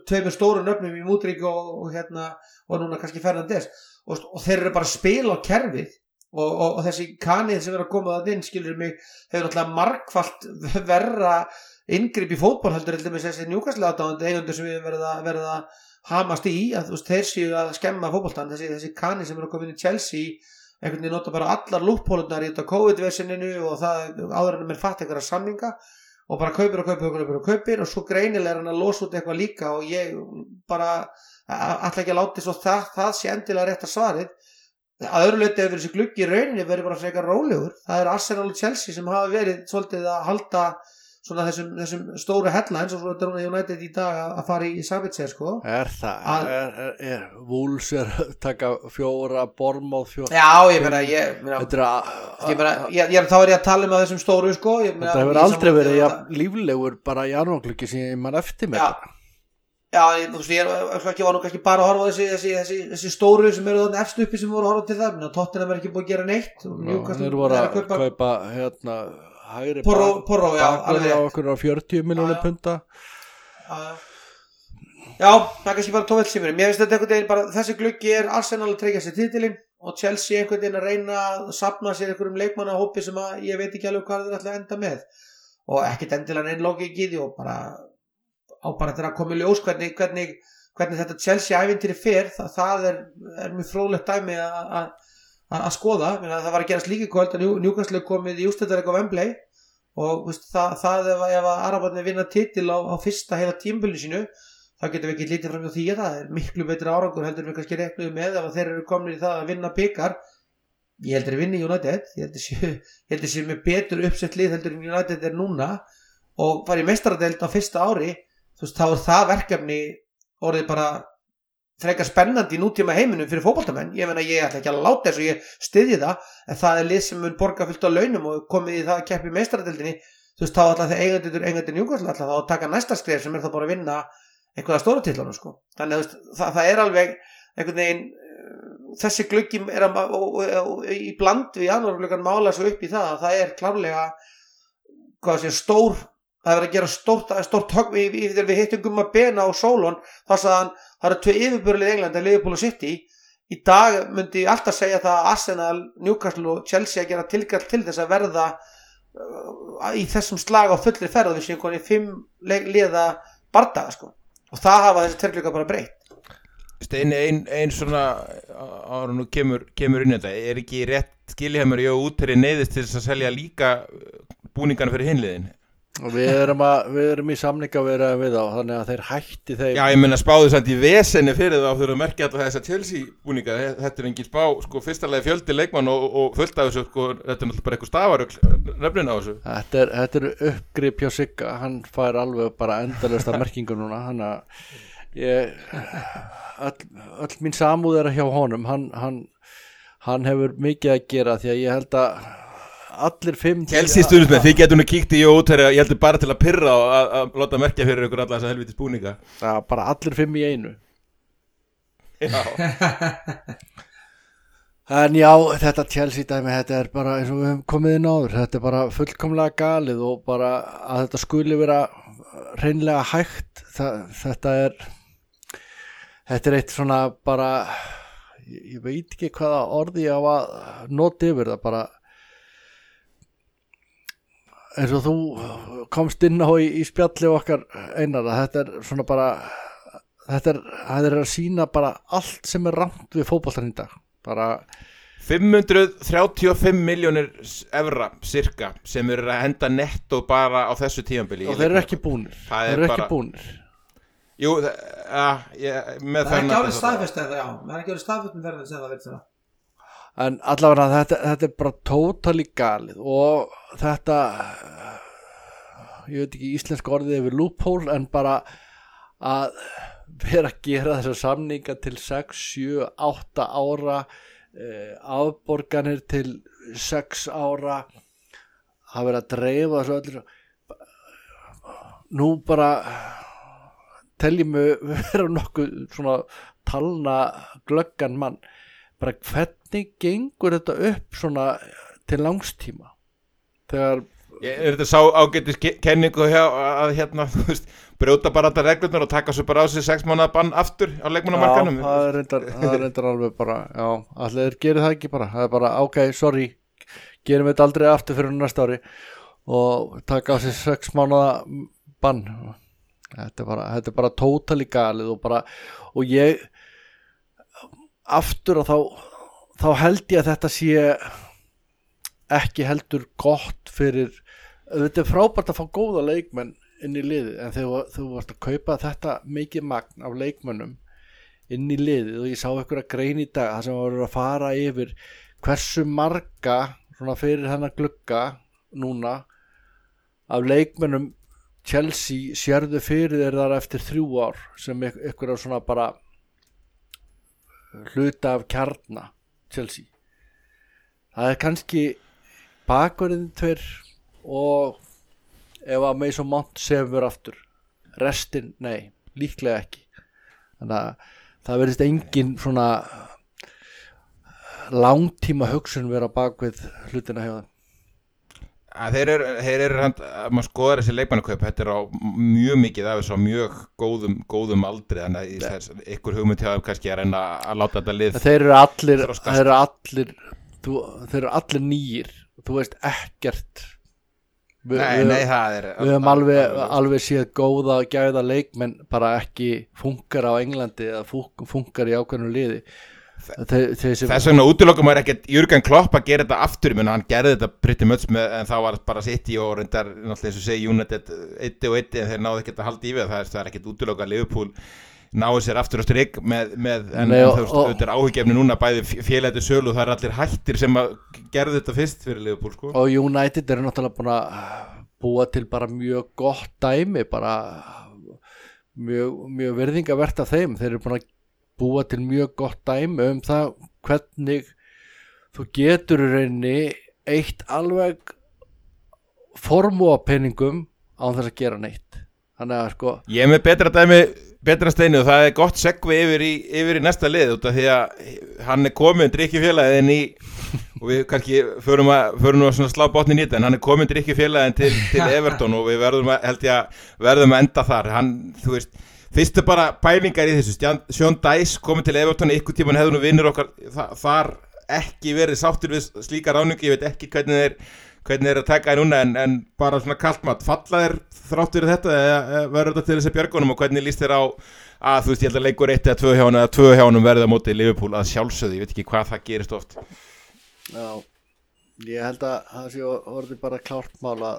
tveimur stóru nöfnum í Mútrík og, og hérna og núna kannski Fernandes. Og, og þeir eru bara að spila á kerfið og, og þessi kanið sem er að koma það inn skilur mig, hefur náttúrulega markvallt verra yngripp í fótból heldur með þessi njúkastlega eigundur sem við verða, verða hamast í að veist, þeir séu að skemma fókbóltan þessi, þessi kanni sem eru að koma inn í Chelsea einhvern veginn nota bara allar lúppólunar í þetta COVID-versininu og það áður en mér fatt einhverja samninga og bara kaupir og kaupir og kaupir og kaupir og svo greinilega er hann að losa út eitthvað líka og ég bara alltaf ekki að láti svo það, það sé endilega rétt að svarið að öðru leiti hefur þessi gluggi í rauninni verið bara frekar rólegur það er Arsenal og Chelsea sem hafa verið svolítið að halda þessum, þessum stóru headlines og svo er þetta United í dag að fara í Sabitzer sko.
Er það, að, Wools er að taka fjóra Bormóð fjóra?
Já, ég meina ég ég ég, ég, þá er ég að tala um að þessum stóru sko
Þetta hefur aldrei verið líflegur bara í arvangluki sem mann eftir með
Já, já þú veist, ég var nú kannski bara að horfa þessi, þessi, þessi, þessi stóru sem eru þannig eftir uppi sem voru að horfa til það Tottenham er ekki búið að gera neitt
Þeir voru að kaupa hérna hægri
Porro, Porro, já,
alveg á okkur á 40 miljónir punta
Já, það er kannski bara tóveld sem er mér finnst þetta einhvern veginn bara, þessi gluggi er Arsenal að treyka sér títilinn og Chelsea einhvern veginn að reyna að sapna sér einhverjum leikmannahópi sem að ég veit ekki alveg hvað það er alltaf enda með. Og ekkert endilega einn logik í því og bara á bara þetta að koma í ljós hvernig, hvernig, hvernig þetta Chelsea æfintýri fer, það, það er, er mjög frólægt dæmi að að skoða, það var að gerast líka kvöld að Newcastle komið í ústættarleik á Wembley og veist, það, það ef, að Arabarni vinna titil á, á fyrsta heila tímbölu sínu þá getum við ekki lítið fram á því að það er miklu betri árangur heldur við kannski reknuðu með ef þeir eru komin í það að vinna byggar ég heldur að vinna United. Ég heldur sem er betur uppsett lið heldur en United er núna og farið mestaradelt á fyrsta ári þú veist þá er það verkefni orðið bara frekar spennandi í nútíma heiminum fyrir fókbaltamenn ég menna ég ætla ekki að láta þess og ég styðji það en það er lið sem mun borga fullt á launum og komið í það að keppi meistaradeldinni þú veist þá ætla það eigandir eigandir njúkvæmslega ætla þá taka næsta skrif sem er þá bara að vinna einhverja stóra tillunum sko. Þannig að það, það er alveg einhvern veginn uh, þessi glöggi er að og, og, og, í bland við annar mála svo upp í það að það er klárlega sé stór það er að gera stórt, stórt högg við, við, hittum Gumma Bena á Solon þar að það eru tvei yfirbörlið í Englandi að Liverpool og City. Í dag myndi ég alltaf segja það að Arsenal, Newcastle og Chelsea að gera tilgall til þess að verða uh, í þessum slag á fullir ferð við séum konið fimm liða bardaga sko. Og það hafa þessi terglöka bara breytt.
Einn ein svona ára nú kemur, kemur inn þetta er ekki rétt skiljahemur í útri neyðist til þess að selja líka búningarna fyrir hinliðin
og við erum, að, við erum í samninga að vera við á þannig að þeir hætti þeir
Já, ég menna spáðu samt í vesenni fyrir það þurfa að merkja alltaf þess að Chelsea búninga þetta er engin spá, sko, fyrstalega fjöldi leikmann og, og fullt af þessu, sko, þetta er náttúrulega bara eitthvað stafarögl nefnin á þessu.
Þetta er, þetta er uppgrip hjá Sigga. Hann fær alveg bara endalesta merkingu núna. Hann að ég, öll, öll mín samúð er hjá honum. Hann, hann, hann hefur mikið að gera því að ég held að allir fimm
Kelsi stundismenn, þið getur nú kíkt í út ég heldur bara til að pyrra og að, láta merkja fyrir ykkur alla þessa helvitis búninga.
Já, bara allir fimm í einu.
Já. [laughs]
En já, þetta Chelsea dæmi, þetta er bara eins og við hefum komið inn áður, þetta er bara fullkomlega galið og bara að þetta skuli vera reynlega hægt, það, þetta er, þetta er eitt svona bara, ég, ég veit ekki hvaða orði ég á að nota yfir það bara, eins og þú komst inn á í, í spjalli okkar einar að þetta er svona bara þetta er, þetta er að sína bara allt sem er ramt við fókbaltarinn í dag. Bara
535 miljónir evra cirka sem eru að henda netto bara á þessu tímanbili
og þeir eru ekki búnir. Þeir eru ekki búnir.
Jú, það,
ja, það er ekki árið staðfest eða já, það er ekki árið staðfest með verðin sem það veit það
en allavega þetta, þetta er bara tótali galið og þetta ég veit ekki íslensk orðið yfir loophole en bara að vera að gera þessar samninga til 6, 7, 8 ára eh, afborganir til 6 ára að vera að dreifa þessu öllu. Nú bara teljum við vera nokkuð svona talna glöggan mann bara hvernig gengur þetta upp svona til langstíma þegar
Er þetta sá ágættis kenningu hjá að hérna, [laughs] þú veist, brjóta bara þetta reglunar og taka svo bara á sig 6 mánuða bann aftur á leikmannamarkanum?
Já, það reyndar, [laughs] það reyndar alveg bara, já, allir gerir það ekki bara, það er bara, ok, sorry, gerum við þetta aldrei aftur fyrir næsta ári og taka á sig 6 mánuða bann, þetta er bara, þetta er bara tótali galið og bara, og ég, aftur og þá þá held ég að þetta sé ekki heldur gott fyrir þetta er frábært að fá góða leikmenn inn í liði en þegar þú varst að kaupa þetta mikið magn af leikmennum inn í liði og ég sá ykkur að grein í dag það sem var að fara yfir hversu marga fyrir hennar glugga núna af leikmennum Chelsea sérðu fyrir þeir þar eftir þrjú ár sem ykkur á svona bara hluta af kjarna Chelsea. Það er kannski bakverðin tver og ef að Mason Mount sefur aftur restin, nei, líklega ekki. Þannig að það verðist engin svona langtíma hugsun vera bakvið hlutina hjá það
Þeir eru, þeir eru, að maður skoðar þessi leikmannakaup, þetta er á mjög mikið af þess að mjög góðum, góðum aldri, þannig að ykkur hugmynd hjá þeim kannski er að, að láta þetta lið
Þeir eru allir, þeir eru allir, þú, þeir eru allir nýjir, þú veist ekkert.
Vi, Nei, nei, það er
Við höfum alveg, alveg séð góða og gæða leikmenn bara ekki funkar á Englandi eða funkar í ákveðinu liði
Þess vegna útlokkum er ekkert Jörgen Klopp að gera þetta aftur menn hann gerði þetta pretty much með, en þá var bara City og reyndar náttúrulega eins og segi United 1 og 1 en þeir náðu ekkert að halda í við það er, það er ekkert útlokk að Liverpool náðu sér aftur á stryk með, með en, Nei, veist, þetta er áhugjefni núna bæði félagti sölu og það er allir hættir sem að gerði þetta fyrst fyrir Liverpool sko.
og United eru náttúrulega búin að búa til bara mjög gott dæmi bara mjög, mjög verðingavert af þeim þeir eru búin að búa til mjög gott dæmi um það hvernig þú getur rauninni eitt alveg formúapenningum á þess að gera neitt. Þannig að sko
ég er með betra dæmi betra steinu það er gott segvi yfir í, yfir í næsta lið út af því að hann er komin drikkjufélagin í [laughs] og við kannski förum, að, förum að slá botnin í þetta en hann er komin drikkjufélagin til, til [laughs] Everton og við verðum að, að verðum að enda þar. Hann, þú veist Fyrstu bara pælingar í þessu, Sjón Dæs komið til Everton, ykkur tíman hefðu nú vinnur okkar þar ekki verið sáttir við slíka ráningu, ég veit ekki hvernig þeir hvernig þeir að taka þér núna en, en bara svona kaltmatt, falla þér þrátt fyrir þetta eða verður þetta til þessi björgunum og hvernig líst þér á að þú veist ég held að leikur eitt eða tvö hjánum eða tvö hjánum verða mótið í Liverpool? Að sjálfsögðu, ég veit ekki hvað það gerist oft.
Já, ég held að það sé orðið bara klárt mála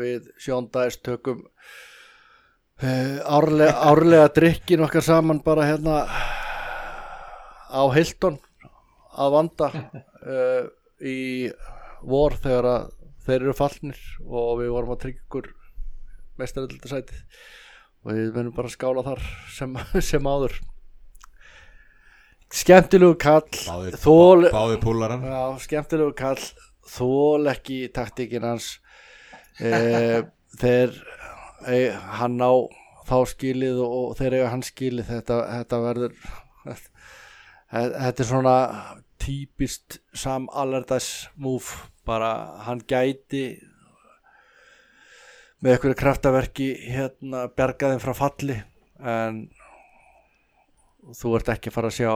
við sjóndæst tökum árlega, árlega drikkin okkar saman bara hérna á Hilton að vanda uh, í vor þegar að þeir eru fallnir og við vorum að tryggja ykkur mestaröldasætið og við verðum bara að skála þar sem, [laughs] sem áður. Skemmtilegu kall þól, skemmtilegu kall þól ekki taktíkin hans. E, [laughs] þeir hann á þá skilið og, þeir eiga hann skilið þetta, þetta verður þetta er svona típist Sam Allardyce move bara hann gæti með einhverju kraftaverki hérna bjargaðin frá falli en þú ert ekki fara að sjá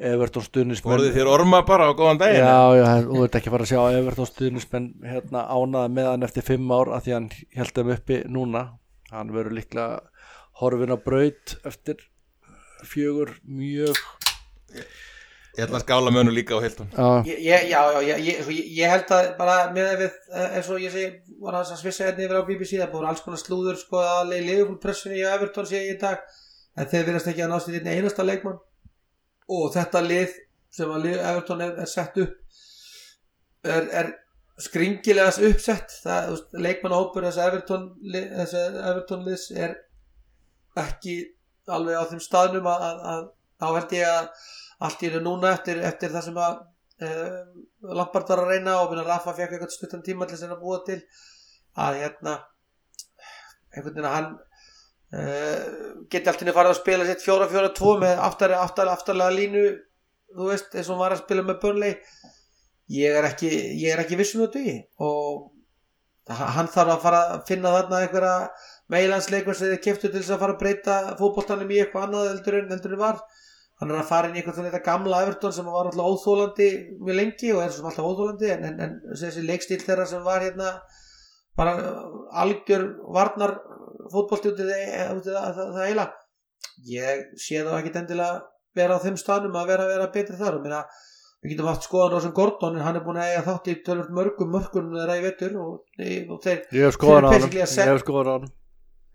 Everton stuðnismenn
Vorðið þér orma bara á góðan daginn
Já, já, þú ert ekki að fara að sjá Everton stuðnismenn hérna ánaða með hann eftir fimm ár að því hann held þeim uppi núna. Hann verður líklega horfin á braut eftir fjögur mjög
Ég ætla að skála mönu líka á Hilton.
Já,
já, já, ég, held að bara með við, eh, eins og ég segi var það að svissa hérna yfir á BBC það búið alls konar slúður sko að leifum pressunni í Everton sé ég í dag en þeir verðast ekki að nást í einn einasta leikmann og þetta lið sem að lið Everton er, er sett upp er, er skringilegast uppsett. Það, leikmannahópur þess Everton, lið- þess Everton liðs er ekki alveg á þeim staðnum að, að, að þá held ég að allt í hennu núna eftir, eftir það sem að uh, Lampard var að reyna og minna Rafa fekk eitthvað stuttan tíma til þess að búa til að hérna einhvern veginn að hann geti allt henni farið að spila sitt 4-4-2 með aftari, aftari, aftarlega línu þú veist eins og hann var að spila með Burnley. Ég er ekki, ég er ekki vissum þetta í og hann þarf að fara að finna þarna einhverja meilansleikur sem þið keftu til þess að fara að breyta fótboltanum í eitthvað annað heldur en, heldur en var. Hann er að fara inn í eitthvað þetta gamla Everton sem var alltaf óþólandi mjög lengi og er sem alltaf óþólandi en, en, en þessi leikstíl þeirra sem var hérna bara algjör varnar í það, það, það, það heila. Ég sé þá ekki endilega vera á þeim staðnum að vera að vera betri þar. Meina við getum haft skoðan sem Gordon hann er búin að eiga þátt í tölvöld mörgum mörgum í vetur og, og þeir
ég hef skoðan á hann.
að
Ég hef skoðan á hann.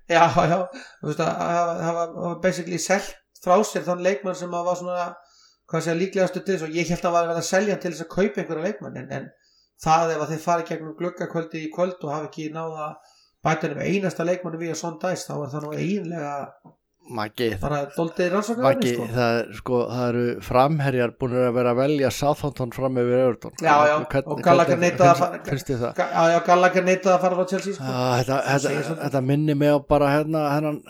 Já, já, að hafa hafa basically selt frá sér þann leikmann sem að var svona hvað sé líklegastu til þess og ég held að hann var að að selja til þess að kaupa einhverja leikmann en, en það ef að þeir fari gegnum gluggakvöldi í kvöld og hafi ekki náða bæta um einasta leikmann við að svona dæst þá er það nú eiginlega
Maggi,
bara doldið rannsakar
Maggi
sko.
það, sko, það eru framherjar búin að vera að velja Southampton fram yfir Everton.
Já, já, og Gallagher neitaði að fara-
þið
frá Chelsea sko.
Já, þetta, þetta, þetta minni mig á bara hérna hennan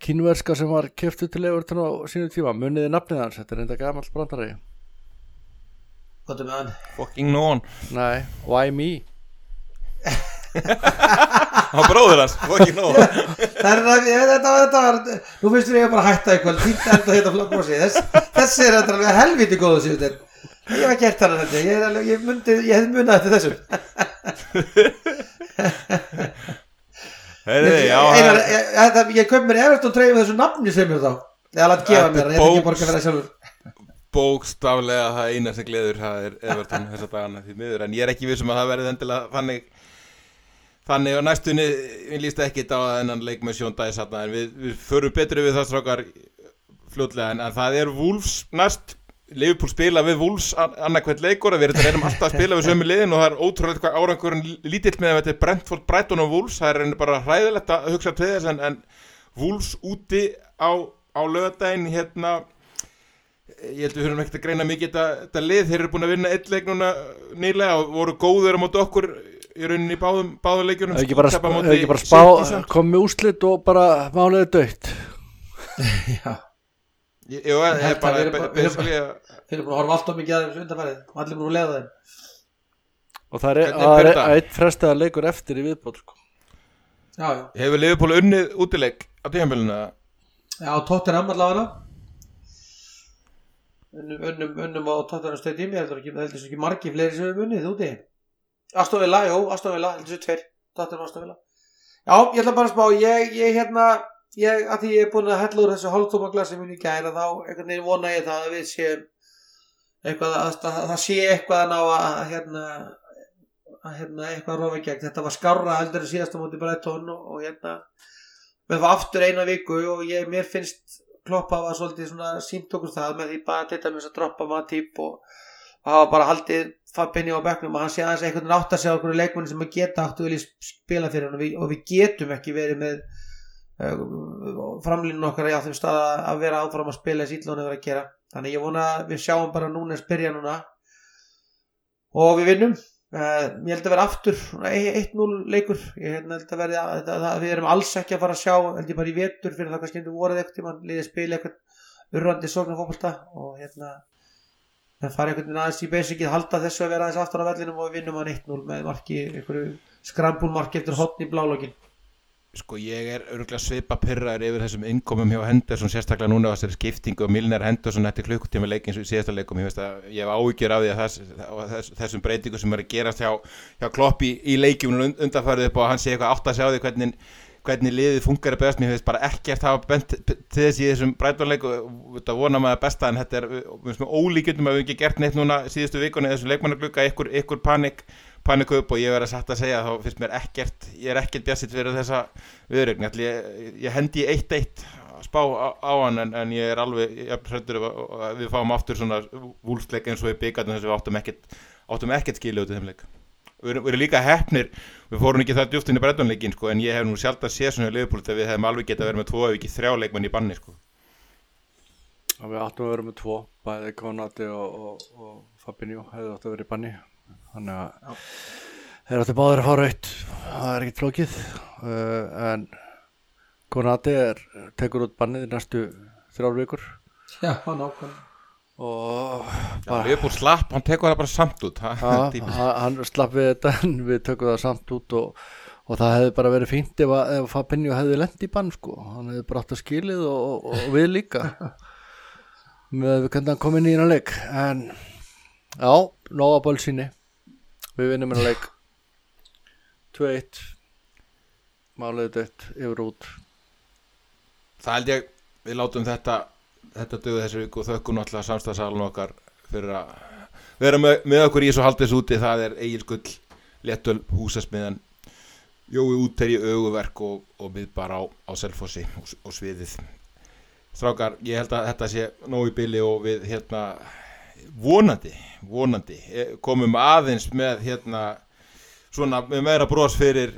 kynverska sem var keftu til Everton á sínu tíma, muniði nafnið hans? Þetta er enda gamall brandari
Hvað er með hann?
Fucking no one.
Nei, why me? [laughs]
Hann bróður hans, fucking no one. [laughs]
Það er það, ég- þetta, þetta var Nú finnst þér ég bara að hætta eitthvað Fínt enda þetta flokk Þess, Þessi er þetta alveg helviti góðu síðan Ég hef gert hann þetta Ég, er alveg, ég, myndi, ég hef munað eftir þessum
Heiði, já,
Einar,
það-
ég, þetta, ég kaup mér Everton treyjum með þessu nafni sem mér þá. Ég alveg gefa
Þetta
mér
er
Ég hef ekki
bóks.
borgað fyrir það sjálfur
bókstaflega það eina sem gleður það er Everton þessa dagana því miður. En ég er ekki vissum að það verði endilega þannig þannig að næstunni. Við líst ekki þetta á þennan leik með Sjón Dæs en við, við förum betri við það strákar fljótlega. En, en það er Wolves næst. Liverpool spila við Wolves annarkvæmt leikur að við erum alltaf að spila við sömu liðin og það er ótrúlega hvað árangurinn lítill með að þetta er Brentford, Brighton og Wolves. Það er bara hræðilegt að hugsa til þess en, en Wolves úti á, á lögadaginn hérna ég held við höfum ekkert að greina mikið. Þetta, þetta lið, þeir eru búin að vinna eitt leik núna nýlega og voru góður á móti okkur í rauninni í báðum, báðum leikjunum.
Hefur ekki bara, hefur ekki bara spá komið úslit og bara máliði dögt [laughs]
Já.
Ég-
held
er
að
bara að-
Þeir eru búin að horfa alltaf mikið að þeim undanfærið Allir búin að leiða þeim.
Og það er, eitt frestaða leikur eftir í viðbót sko.
Já, já.
Hefur Liverpool unnið útileik á tíðanbölinu
Já, Tottenham allavega unnum, unnum, á Tottenham Stadium ég heldur ekki, heldur ekki margi fleiri sem við munnið úti. Astovilla, jú, Astovilla heldur þessu tveir, Tottenham Astovilla já, ég ætla bara að spá ég, ég hérna, ég, að því ég er búin að hella úr þessu hálftóma glasi minni í gæra þá einhvern veginn vona ég það að við séum eitthvað, að, að, að það sé eitthvað að ná að hérna að hérna eitthvað rofa gegn. Þetta var skarra heldur en síðast á móti Breitón og, og hérna við var aftur eina viku og ég, mér finnst kloppa var svolítið svona sínt okkur það með því bara til dæmis að droppa maður típ og hafa bara haldið Fabinho á bekknum og hann sé aðeins einhvern veginn átt að segja okkur leikmenni sem að geta áttu vilja spila fyrir hann og við, og við getum ekki verið með uh, framlýnun okkar á þeim stað að vera áfram að spila þessi ítlónu að vera að gera. Þannig ég vona við sjáum bara núna að spyrja núna og við vinnum Uh, ég held að vera aftur 1-0 leikur. Ég held að verði að, við erum alls ekki að fara að sjá held ég bara í vetur fyrir það kannski endur voruð ekkert mann liðið spila eitthvað urrandi sóknarfólkvölda og hérna það fari einhvern veginn aðeins í basicið halda þessu að vera aðeins aftur á vellinum og við vinnum að 1-0 með marki, einhverju skrambúlmarki eftir hotni blálogin
Sko ég er örgulega svipa pyrraður yfir þessum innkomum hjá Henderson sérstaklega núna á þessari skiptingu og Milner Henderson eftir klukkutíma leikins í síðasta leikum ég, að, ég hef áhyggjur af því að þess, þess, þessum breytingu sem er að gerast hjá, hjá Klopp í, í leikjum undanfærið upp og hann sé eitthvað átt að sjá því hvernig, hvernig liðið funkar að beðast mér finnst bara ekkert hafa bent til þess í þessum breytunleiku þetta vona maður besta en þetta er ólíkjum að við ekki gert neitt núna síðustu vikunni panika upp og ég verði satt að segja þá finnst mér ekkert, ég er ekkert bjassitt fyrir þessa viðrögn, ég, ég hendi eitt eitt spá á, á hann en, en ég er alveg, ég hrættur að við fáum aftur svona vúlsleik eins og við byggjatum þess að við áttum ekkert áttum ekkert skilja út í þeim leik. Við erum, líka hefnir, við fórum ekki það djúft inn í breytunleikin sko en ég hef nú sjálf að sé svona í liðbúl þegar við hefum alveg gett að vera með tvo ef ekki þrjá leikmenn í banni sko.
Við áttum að vera með tvo, bæði Konati og, og, og Fabinho hefði átt að vera í banni þannig að þeir áttu báður að fara eitt. Það er ekkert flókið. Uh, en Konati er tekur út bannið í næstu þrjár vikur.
Já, hann ákvæm
og bara, já, búið slapp, hann tekur það bara samt út.
Ha, [laughs] hann slapp við þetta en við tökum það samt út og, og það hefði bara verið fínt ef, ef Fabinho hefði lend í bann sko. Hann hefði bara átt að skilið og, og við líka. [laughs] Með við kannan komið nýjana leik. En já, nóga ból síni við vinnum hérna leik. 2-1 máliðið dött yfir út.
Það held ég við látum þetta þetta döðu þessu viku og þökkum náttúrulega samstagsalun okkar fyrir að vera með, með okkur í þessu haldis úti. Það er Egil Gull, Lettöl, Húsasmiðan Jói Útterji, Öguverk og, og við bara á, á Selfossi og, og sviðið. Strákar, ég held að þetta sé nógu í bili og við hérna vonandi, vonandi. Eh, komum aðeins með hérna svona með meira bros fyrir,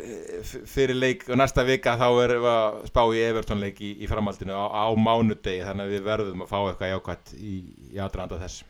fyrir leik og næsta vika þá erum við að spá í Everton leik í, í framhaldinu á, á mánudegi þannig að við verðum að fá eitthvað jákvæmt í, í aðranda þess